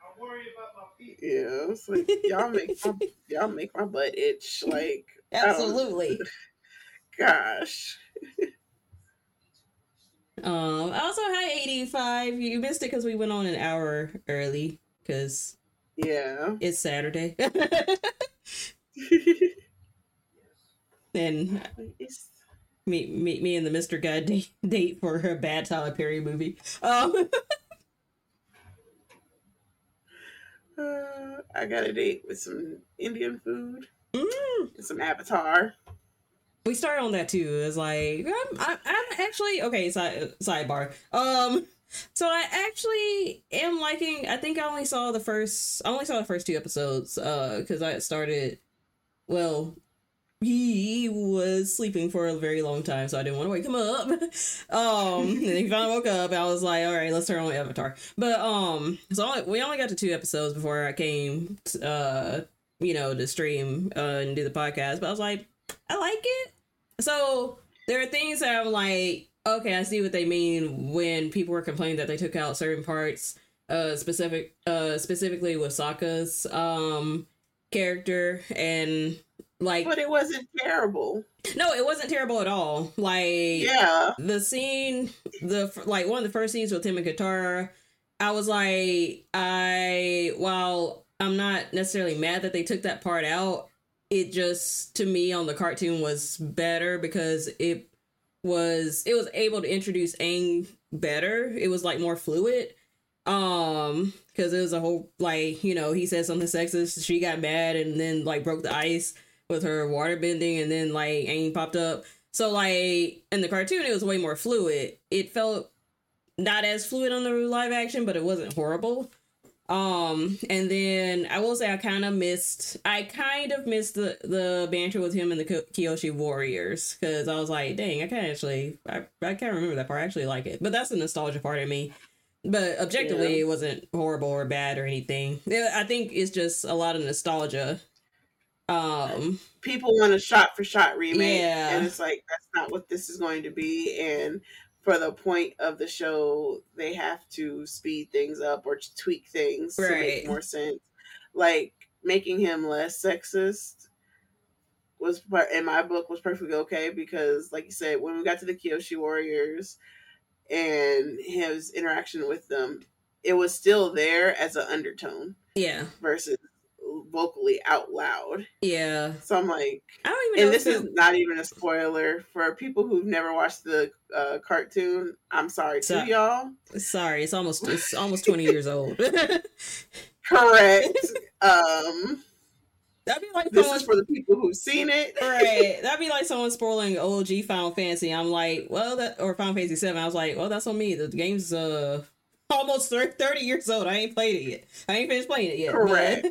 I worry about my feet. Yeah, it's like y'all make my, y'all make my butt itch. Like absolutely gosh. Um. Also, hi eighty five. You missed it because we went on an hour early because Yeah. it's Saturday, and It's- me, me, me, and the Mister Guy date, date for a bad Tyler Perry movie. Um. Uh, I got a date with some Indian food mm, and some Avatar. we started on that too. It's like I'm, I'm, I'm actually okay. Side sidebar. Um. So I actually am liking. I think I only saw the first. I only saw the first two episodes. Uh, because I started. Well, he was sleeping for a very long time, so I didn't want to wake him up. um, and he finally woke up. I was like, all right, let's turn on the Avatar. But um, so we only got to two episodes before I came. t- uh, you know, to stream uh, and do the podcast. But I was like, I like it. So there are things that I'm like, okay, I see what they mean when people were complaining that they took out certain parts, uh, specific, uh, specifically with Sokka's um character and like But it wasn't terrible. no, it wasn't terrible at all. Like Yeah. the scene, the like one of the first scenes with him and Katara, I was like, I while I'm not necessarily mad that they took that part out, it just to me on the cartoon was better because it was it was able to introduce Aang better. It was like more fluid. Um, because it was a whole like you know he said something sexist. She got mad and then like broke the ice with her water bending, and then like Aang popped up. So like in the cartoon, it was way more fluid. It felt not as fluid on the live action, but it wasn't horrible. Um, and then I will say I kind of missed, I kind of missed the the banter with him and the Kyoshi Warriors because I was like, dang, I can't actually, I I can't remember that part. I actually like it, but that's the nostalgia part of me. But objectively, Yeah. it wasn't horrible or bad or anything. I think it's just a lot of nostalgia. Um, People want a shot for shot remake. Yeah. And it's like that's not what this is going to be. And for the point of the show, they have to speed things up or tweak things to make more sense. Like making him less sexist was per- in my book was perfectly okay because, like you said, when we got to the Kyoshi Warriors and his interaction with them, it was still there as an undertone yeah, versus vocally out loud. yeah. So I'm like, I don't even know. and this is not even a spoiler for people who've never watched the uh, cartoon. I'm sorry to y'all. Sorry, it's almost it's almost twenty years old. Correct. um, That'd be like This someone, is for the people who've seen it. right. That'd be like someone spoiling OG Final Fantasy. I'm like, well, that or Final Fantasy Seven. I was like, well, that's on me. The game's uh almost thirty years old. I ain't played it yet. I ain't finished playing it yet. Correct.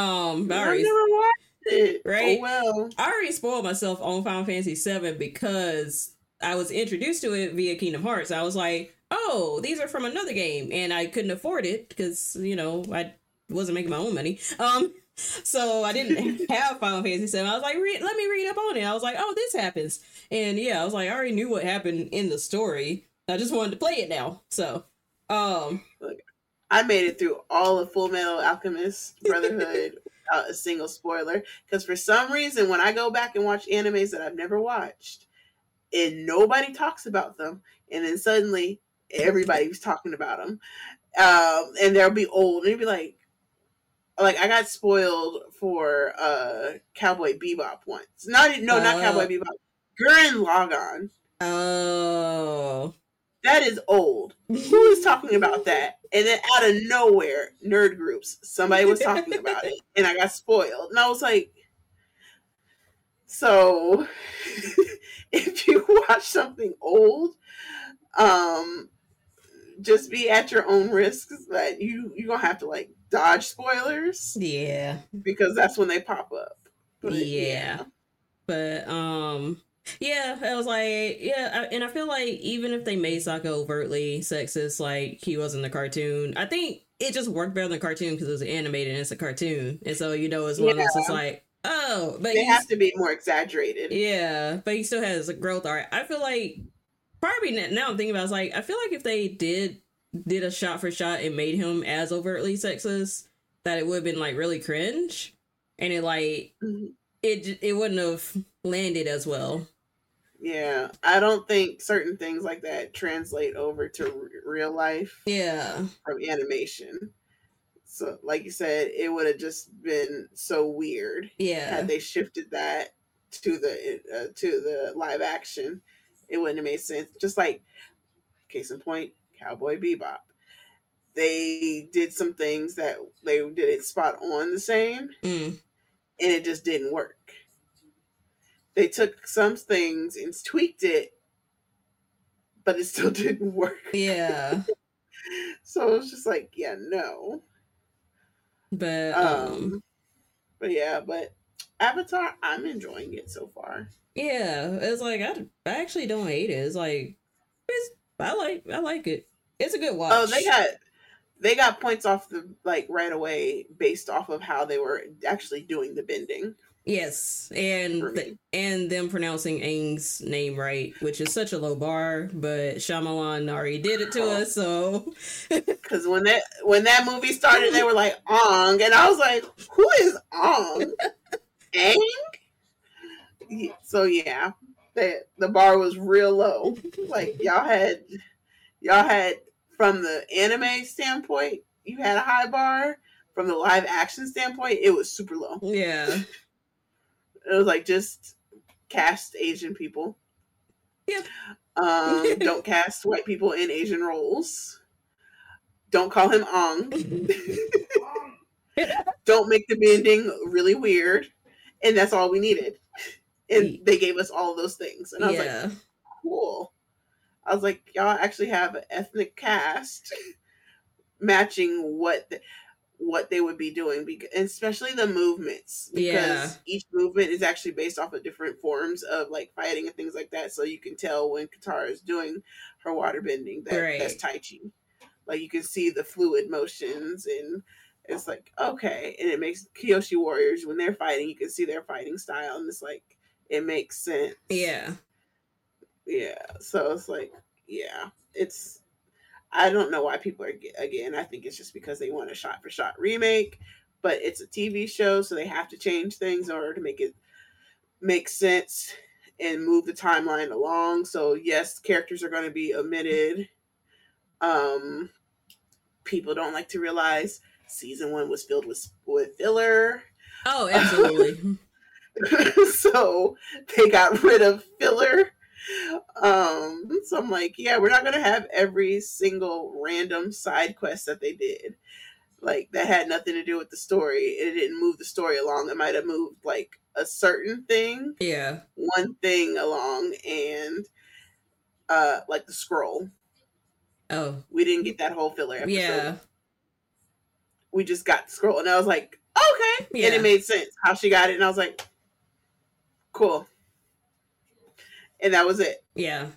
Um, but I already, never watched it. Right? Oh well. I already spoiled myself on Final Fantasy Seven because I was introduced to it via Kingdom Hearts. I was like, oh, these are from another game, and I couldn't afford it because you know I wasn't making my own money. Um, so I didn't have Final Fantasy Seven. I was like, let me read up on it. I was like, oh, this happens, and yeah, I was like, I already knew what happened in the story. I just wanted to play it now. So, um, I made it through all of Full Metal Alchemist Brotherhood without a single spoiler. Because for some reason, when I go back and watch animes that I've never watched, and nobody talks about them, and then suddenly everybody's talking about them, um, and they'll be old, and you'll be like, like I got spoiled for uh Cowboy Bebop once. Not no, not Uh. Cowboy Bebop. Gurren Lagann. oh, That is old. Who is talking about that? And then out of nowhere, nerd groups, somebody was talking about it, and I got spoiled. And I was like, so if you watch something old, um, just be at your own risk that you you're gonna have to like dodge spoilers yeah. because that's when they pop up. But, Yeah. But um yeah, I was like, yeah, I, and I feel like even if they made Sokka overtly sexist, like he was in the cartoon, I think it just worked better than the cartoon because it was animated and it's a cartoon, and so you know it's one of those. It's like, oh, but it has to be more exaggerated. yeah, but he still has a growth arc. I feel like probably now I'm thinking about, it, it's like I feel like if they did did a shot for shot and made him as overtly sexist, that it would have been like really cringe, and it like Mhm. it it wouldn't have landed as well. Yeah, I don't think certain things like that translate over to r- real life Yeah, from animation. So, like you said, it would have just been so weird yeah, had they shifted that to the uh, to the live action. It wouldn't have made sense. Just like case in point, Cowboy Bebop. They did some things that they did it spot on the same, mm, and it just didn't work. They took some things and tweaked it, but it still didn't work. yeah. So it was just like, yeah, no. But um, Um, but yeah, but Avatar, I'm enjoying it so far. yeah, it's like I, I actually don't hate it. It's like it's I like I like it. It's a good watch. Oh, they got they got points off the like right away based off of how they were actually doing the bending. Yes, and me. and them pronouncing Aang's name right, which is such a low bar, but Shyamalan already did it to Oh. us, so Because when that when that movie started, they were like Ong, and I was like, who is Ong? Aang? So yeah, the the bar was real low. Like y'all had y'all had from the anime standpoint, you had a high bar. From the live action standpoint, it was super low. yeah, It was like just cast Asian people. Yeah. Um, don't cast white people in Asian roles. Don't call him Ong. don't make the bending really weird. And that's all we needed. And they gave us all those things. And I was like, cool. I was like, y'all actually have an ethnic cast matching what the, what they would be doing, because, especially the movements, because Yeah. each movement is actually based off of different forms of like fighting and things like that. So you can tell when Katara is doing her water bending that Right. that's Tai Chi. Like you can see the fluid motions and it's like okay, and it makes Kyoshi warriors when they're fighting, you can see their fighting style, and it's like it makes sense yeah, yeah so it's like yeah it's i don't know why people are again i think it's just because they want a shot for shot remake but it's a tv show so they have to change things in order to make it make sense and move the timeline along. So yes characters are going to be omitted. Um people don't like to realize season one was filled with with filler. Oh, absolutely, so they got rid of filler. Um, so I'm like, yeah, we're not gonna have every single random side quest that they did. like that had nothing to do with the story. It didn't move the story along. It might have moved like a certain thing, Yeah. one thing along, and uh like the scroll. Oh. We didn't get that whole filler episode. Yeah. We just got the scroll, and I was like, okay, and it made sense how she got it, and I was like, cool. And that was it. Yeah.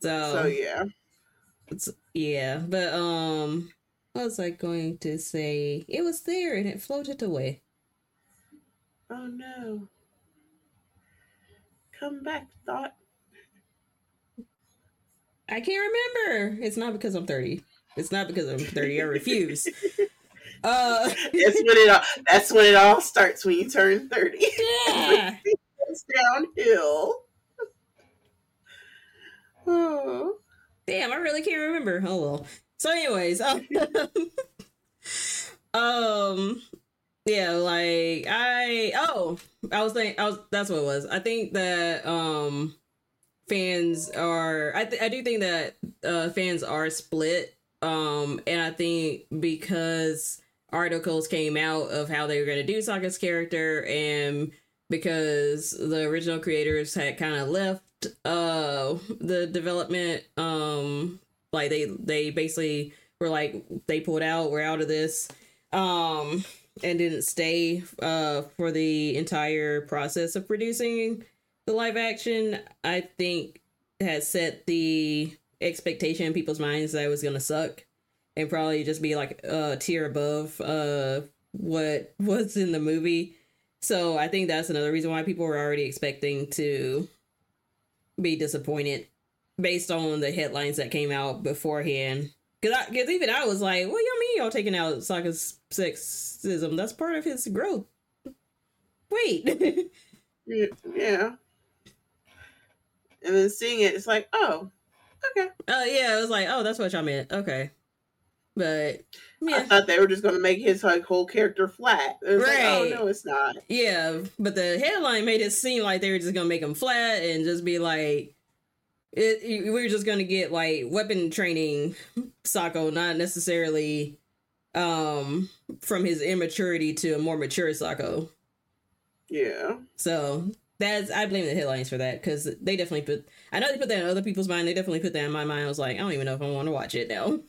So, So yeah, it's, yeah, but um, what was I going to say? It was there and it floated away. oh no, come back, thought. I can't remember. It's not because I'm 30. It's not because I'm 30. I refuse. Uh, That's when it all. That's when it all starts. When you turn thirty, yeah. it's downhill. Oh. Damn, I really can't remember. Oh well. So, anyways, um, um, yeah, like I oh, I was thinking, I was that's what it was. I think that um, fans are. I th- I do think that uh fans are split. Um, and I think because articles came out of how they were going to do Sokka's character, and because the original creators had kind of left uh the development um like they they basically were like they pulled out we're out of this um and didn't stay uh for the entire process of producing the live action. I think has set the expectation in people's minds that it was gonna suck and probably just be like a tier above uh what was in the movie so i think that's another reason why people were already expecting to be disappointed based on the headlines that came out beforehand. Because I, cause even I was like, what y'all mean y'all taking out Sokka's sexism? That's part of his growth. Wait. Yeah. And then seeing it, it's like, oh, okay. uh, yeah, it was like, oh, that's what y'all meant. Okay. But, I thought they were just gonna make his like whole character flat. It was like, Right. oh no, it's not. Yeah, but the headline made it seem like they were just gonna make him flat and just be like, it, we are just gonna get like weapon training Sokka, not necessarily um from his immaturity to a more mature Sokka. Yeah. So that's I blame the headlines for that because they definitely put. I know they put that in other people's mind. They definitely put that in my mind. I was like, I don't even know if I want to watch it now.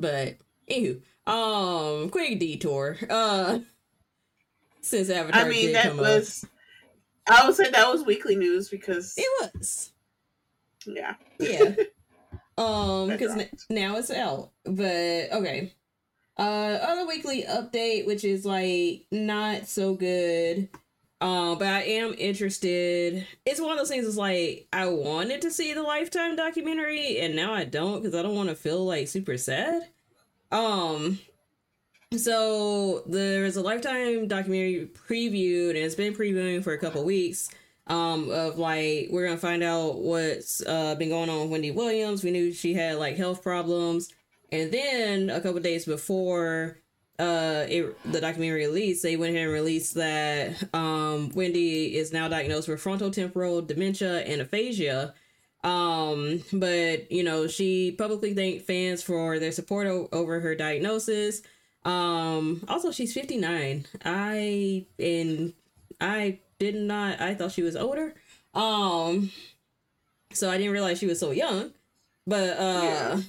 But anywho, um, quick detour. Uh, since Avatar I mean, did that come was. I would say that was weekly news because it was yeah. yeah. um, because dropped. now it's out. But okay. Uh, other weekly update, which is like not so good. Um, but I am interested. It's one of those things. It's like I wanted to see the Lifetime documentary, and now I don't because I don't want to feel like super sad. Um, so there was a Lifetime documentary previewed, and it's been previewing for a couple weeks. Um, of like we're gonna find out what's uh been going on with Wendy Williams. We knew she had like health problems, and then a couple days before uh it, the documentary released, they went ahead and released that um Wendy is now diagnosed with frontotemporal dementia and aphasia. Um, but you know, she publicly thanked fans for their support o- over her diagnosis. Um, also she's 59. I and I did not I thought she was older. Um so I didn't realize she was so young. But uh Yeah.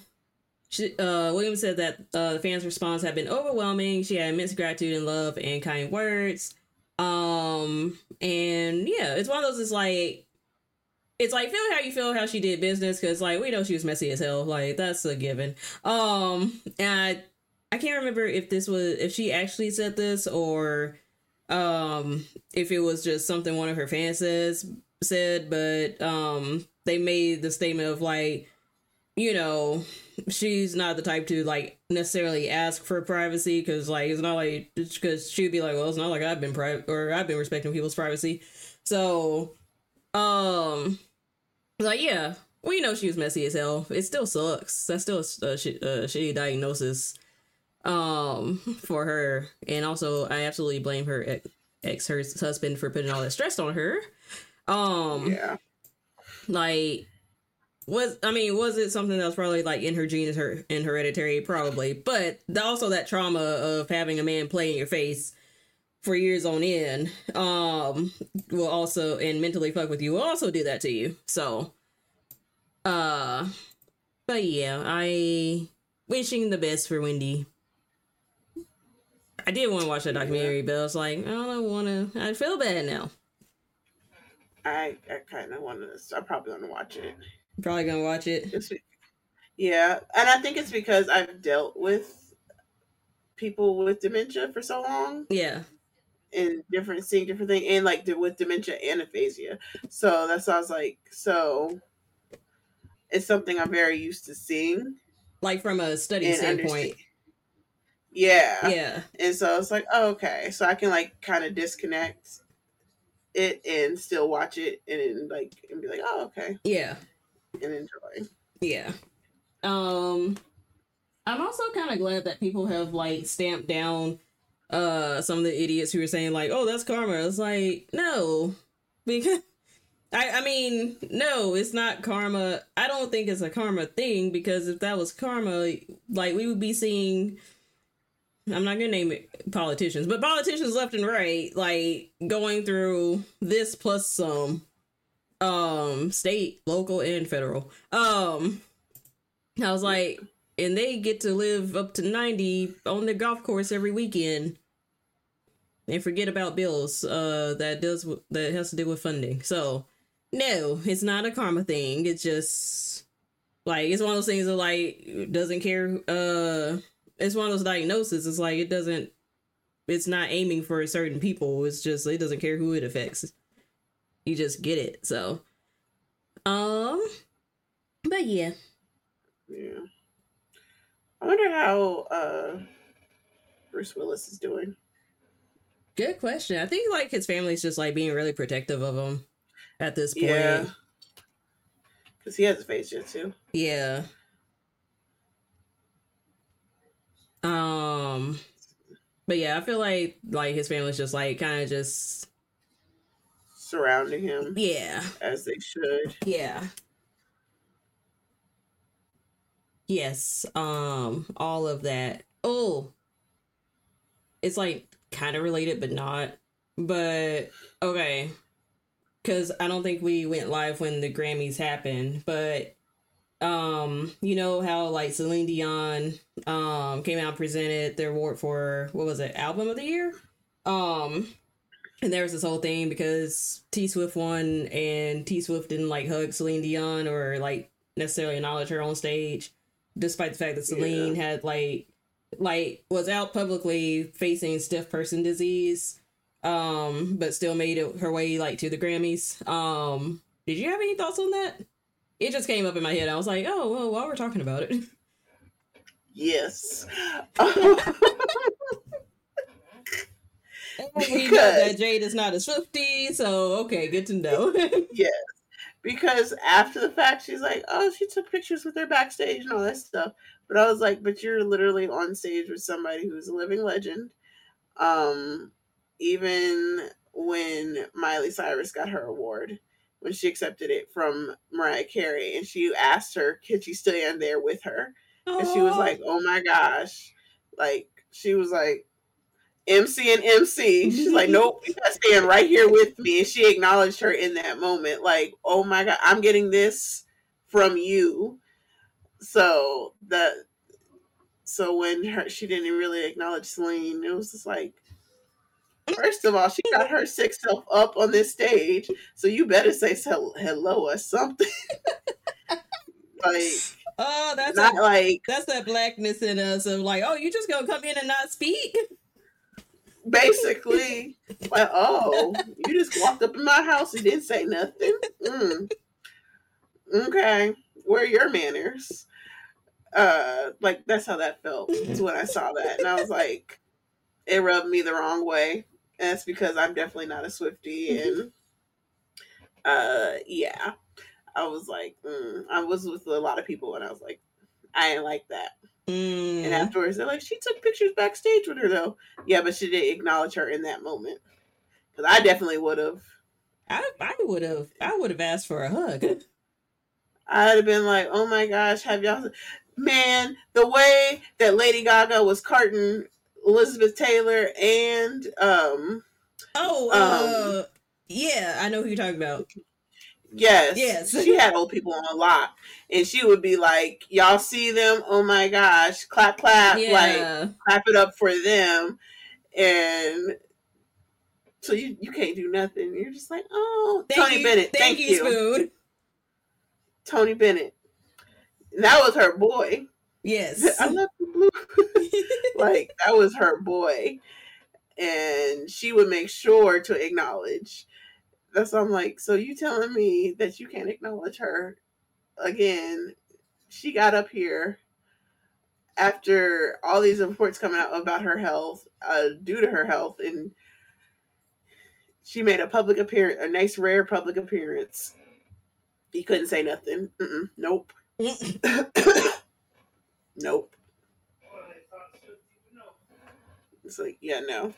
She, uh, Williams said that uh, the fans' response had been overwhelming. She had immense gratitude and love and kind words. Um, and yeah, it's one of those. It's like, it's like feel how you feel how she did business because like we know she was messy as hell. Like that's a given. Um, and I, I can't remember if this was if she actually said this or um if it was just something one of her fans says said, but um they made the statement of like you know she's not the type to like necessarily ask for privacy because like it's not like because she'd be like well it's not like i've been private or i've been respecting people's privacy. So um like yeah we know she was messy as hell. It still sucks. That's still a, sh- a shitty diagnosis um for her. And also i absolutely blame her ex, ex her husband for putting all that stress on her. Um Yeah. like was I mean, was it something that was probably like in her genes, her in hereditary, probably, but also that trauma of having a man play in your face for years on end, um, will also and mentally fuck with you will also do that to you. So, uh, but yeah, I wishing the best for Wendy. I did want to watch that documentary, but I was like, I don't want to. I feel bad now. I I kind of want to. I probably want to watch it. Probably gonna watch it. Yeah, and I think it's because I've dealt with people with dementia for so long Yeah, and different seeing different things and like with dementia and aphasia. So that's why I was like, so it's something I'm very used to seeing like from a study standpoint. understand. Yeah. Yeah, And so it's like, oh, okay. So I can like kind of disconnect it and still watch it and like and be like, oh, okay, yeah. And enjoy. Yeah. Um I'm also kind of glad that people have like stamped down uh some of the idiots who are saying like, "Oh, that's karma." It's like, "No." Because I I mean, no, it's not karma. I don't think it's a karma thing because if that was karma, like we would be seeing I'm not gonna name it politicians, but politicians left and right, like going through this plus some um state local and federal. Um i was like and they get to live up to 90 on the golf course every weekend and forget about bills uh that does that has to do with funding. So no it's not a karma thing. It's just like it's one of those things that like doesn't care uh it's one of those diagnoses. It's like it doesn't it's not aiming for certain people. It's just it doesn't care who it affects you just get it. So, um, but yeah, Yeah. I wonder how uh Bruce Willis is doing. good question. I think like his family's just like being really protective of him at this point. Yeah. Because he has aphasia too. Yeah. Um, but yeah, I feel like like his family's just like kind of just Surrounding him yeah, as they should. yeah. Yes, um, all of that. Oh, it's like kind of related, but not. But okay, because I don't think we went live when the Grammys happened. But um, you know how like Celine Dion um came out and presented their award for what was it, album of the year? Um, and there was this whole thing because T Swift won, and T Swift didn't like hug Celine Dion or like necessarily acknowledge her on stage, despite the fact that Celine had like like was out publicly facing stiff person disease um but still made it her way like to the grammys. Um did you have any thoughts on that? It just came up in my head. I was like oh well while we're talking about it. Yes. we know that jade is not a swifty so okay good to know yes. Because after the fact, she's like, oh, she took pictures with her backstage and all that stuff. But I was like, but you're literally on stage with somebody who's a living legend. Um, even when Miley Cyrus got her award, when she accepted it from Mariah Carey, and she asked her, could she stand there with her? And she was like, oh my gosh. Like, she was like, MC and MC. She's like, nope, you gotta stand right here with me. And she acknowledged her in that moment, like, oh my god, I'm getting this from you. So that so when her she didn't really acknowledge Celine, it was just like First of all, she got her sick self up on this stage, so you better say hello or something. like, oh that's not a, like that's that blackness in us of like oh you just gonna come in and not speak basically. Like oh you just walked up in my house and didn't say nothing? Mm. okay where are your manners? Uh like that's how that felt when i saw that. And i was like it rubbed me the wrong way. And that's because i'm definitely not a swifty and uh yeah. I was like mm. i was with a lot of people and i was like i ain't like that Mm. and afterwards, they're like, she took pictures backstage with her, though. Yeah, but she didn't acknowledge her in that moment. Because I definitely would have. I I would have I would have asked for a hug. I'd have been like, oh my gosh, have y'all man, the way that Lady Gaga was carting Elizabeth Taylor and um Oh, uh, yeah, I know who you're talking about. Yes. Yes. she had old people on a lock. And she would be like, Y'all see them? Oh my gosh. Clap, clap. Like, clap it up for them. And so you, you can't do nothing. You're just like, Oh, thank Tony you, Bennett. Thank, you, Spoon. Tony Bennett. And that was her boy. Yes. I love you, Blue. like, that was her boy. And she would make sure to acknowledge. That's I'm like, so you telling me that you can't acknowledge her again? She got up here after all these reports coming out about her health, uh, due to her health, and she made a public appearance, a nice rare public appearance. He couldn't say nothing. Mm-mm, nope. nope. Well, they thought so, you know. It's like, yeah, no.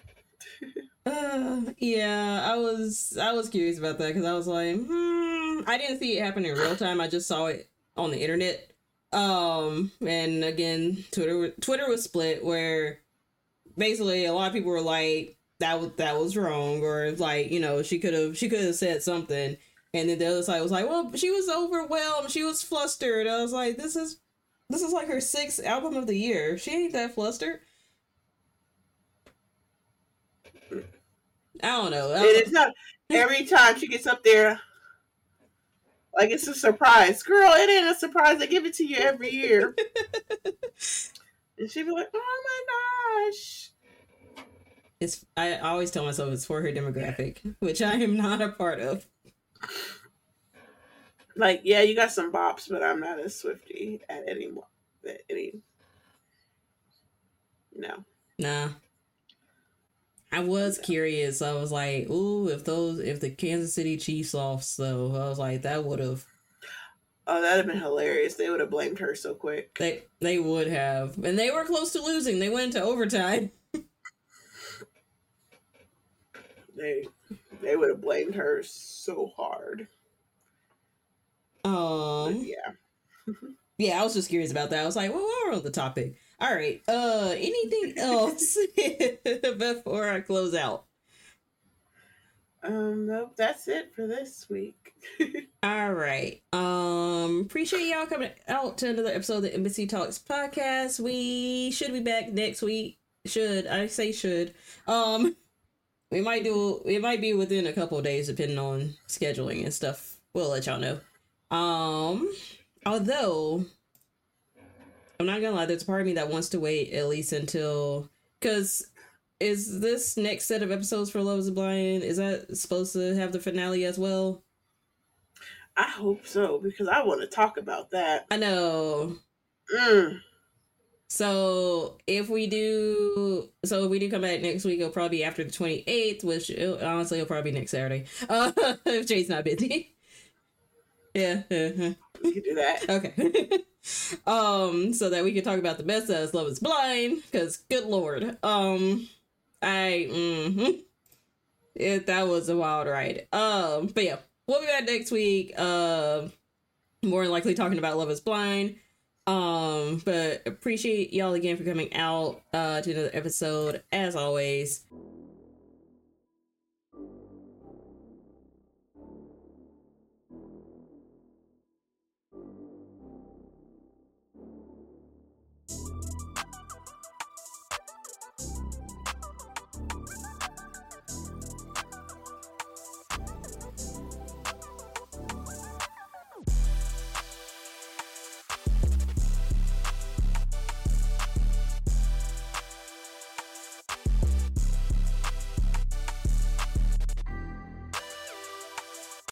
Uh, yeah, I was I was curious about that because I was like, hmm, I didn't see it happen in real time. I just saw it on the internet. Um, and again, Twitter Twitter was split where basically a lot of people were like that was that was wrong or like you know she could have she could have said something, and then the other side was like, well, she was overwhelmed, she was flustered. I was like, this is this is like her sixth album of the year. She ain't that flustered. I don't know. And it's not every time she gets up there, like it's a surprise. Girl, it ain't a surprise. They give it to you every year. and she'd be like, oh my gosh. It's I always tell myself it's for her demographic, which I am not a part of. Like, yeah, you got some bops, but I'm not a Swifty at any at any no. Nah. I was curious. I was like, ooh, if those if the Kansas City Chiefs lost so I was like that would have Oh, that'd have been hilarious. They would have blamed her so quick. they they would have. And they were close to losing. They went into overtime. They they would have blamed her so hard. But Um yeah. yeah, I was just curious about that. I was like, well, we're on the topic. All right. Uh anything else before I close out? Um, nope, that's it for this week. All right. Um, appreciate y'all coming out to another episode of the Embassy Talks podcast. We should be back next week. Should I say should? Um, we might do. It might be within a couple of days, depending on scheduling and stuff. We'll let y'all know. Um, although I'm not gonna lie, there's a part of me that wants to wait at least until because is this next set of episodes for Love is Blind is that supposed to have the finale as well? I hope so because I want to talk about that. I know. Mm. So if we do, so if we do come back next week, it'll probably be after the twenty eighth, which it'll, honestly it'll probably be next Saturday. Uh, if Jay's not busy. Yeah. uh-huh. We can do that. Okay. um, so that we can talk about the best as Love is Blind, because good lord. Um, I mm-hmm. it that was a wild ride. Um, but yeah, we'll be back next week. Um, more likely talking about Love is Blind. Um, but appreciate y'all again for coming out uh to another episode. As always,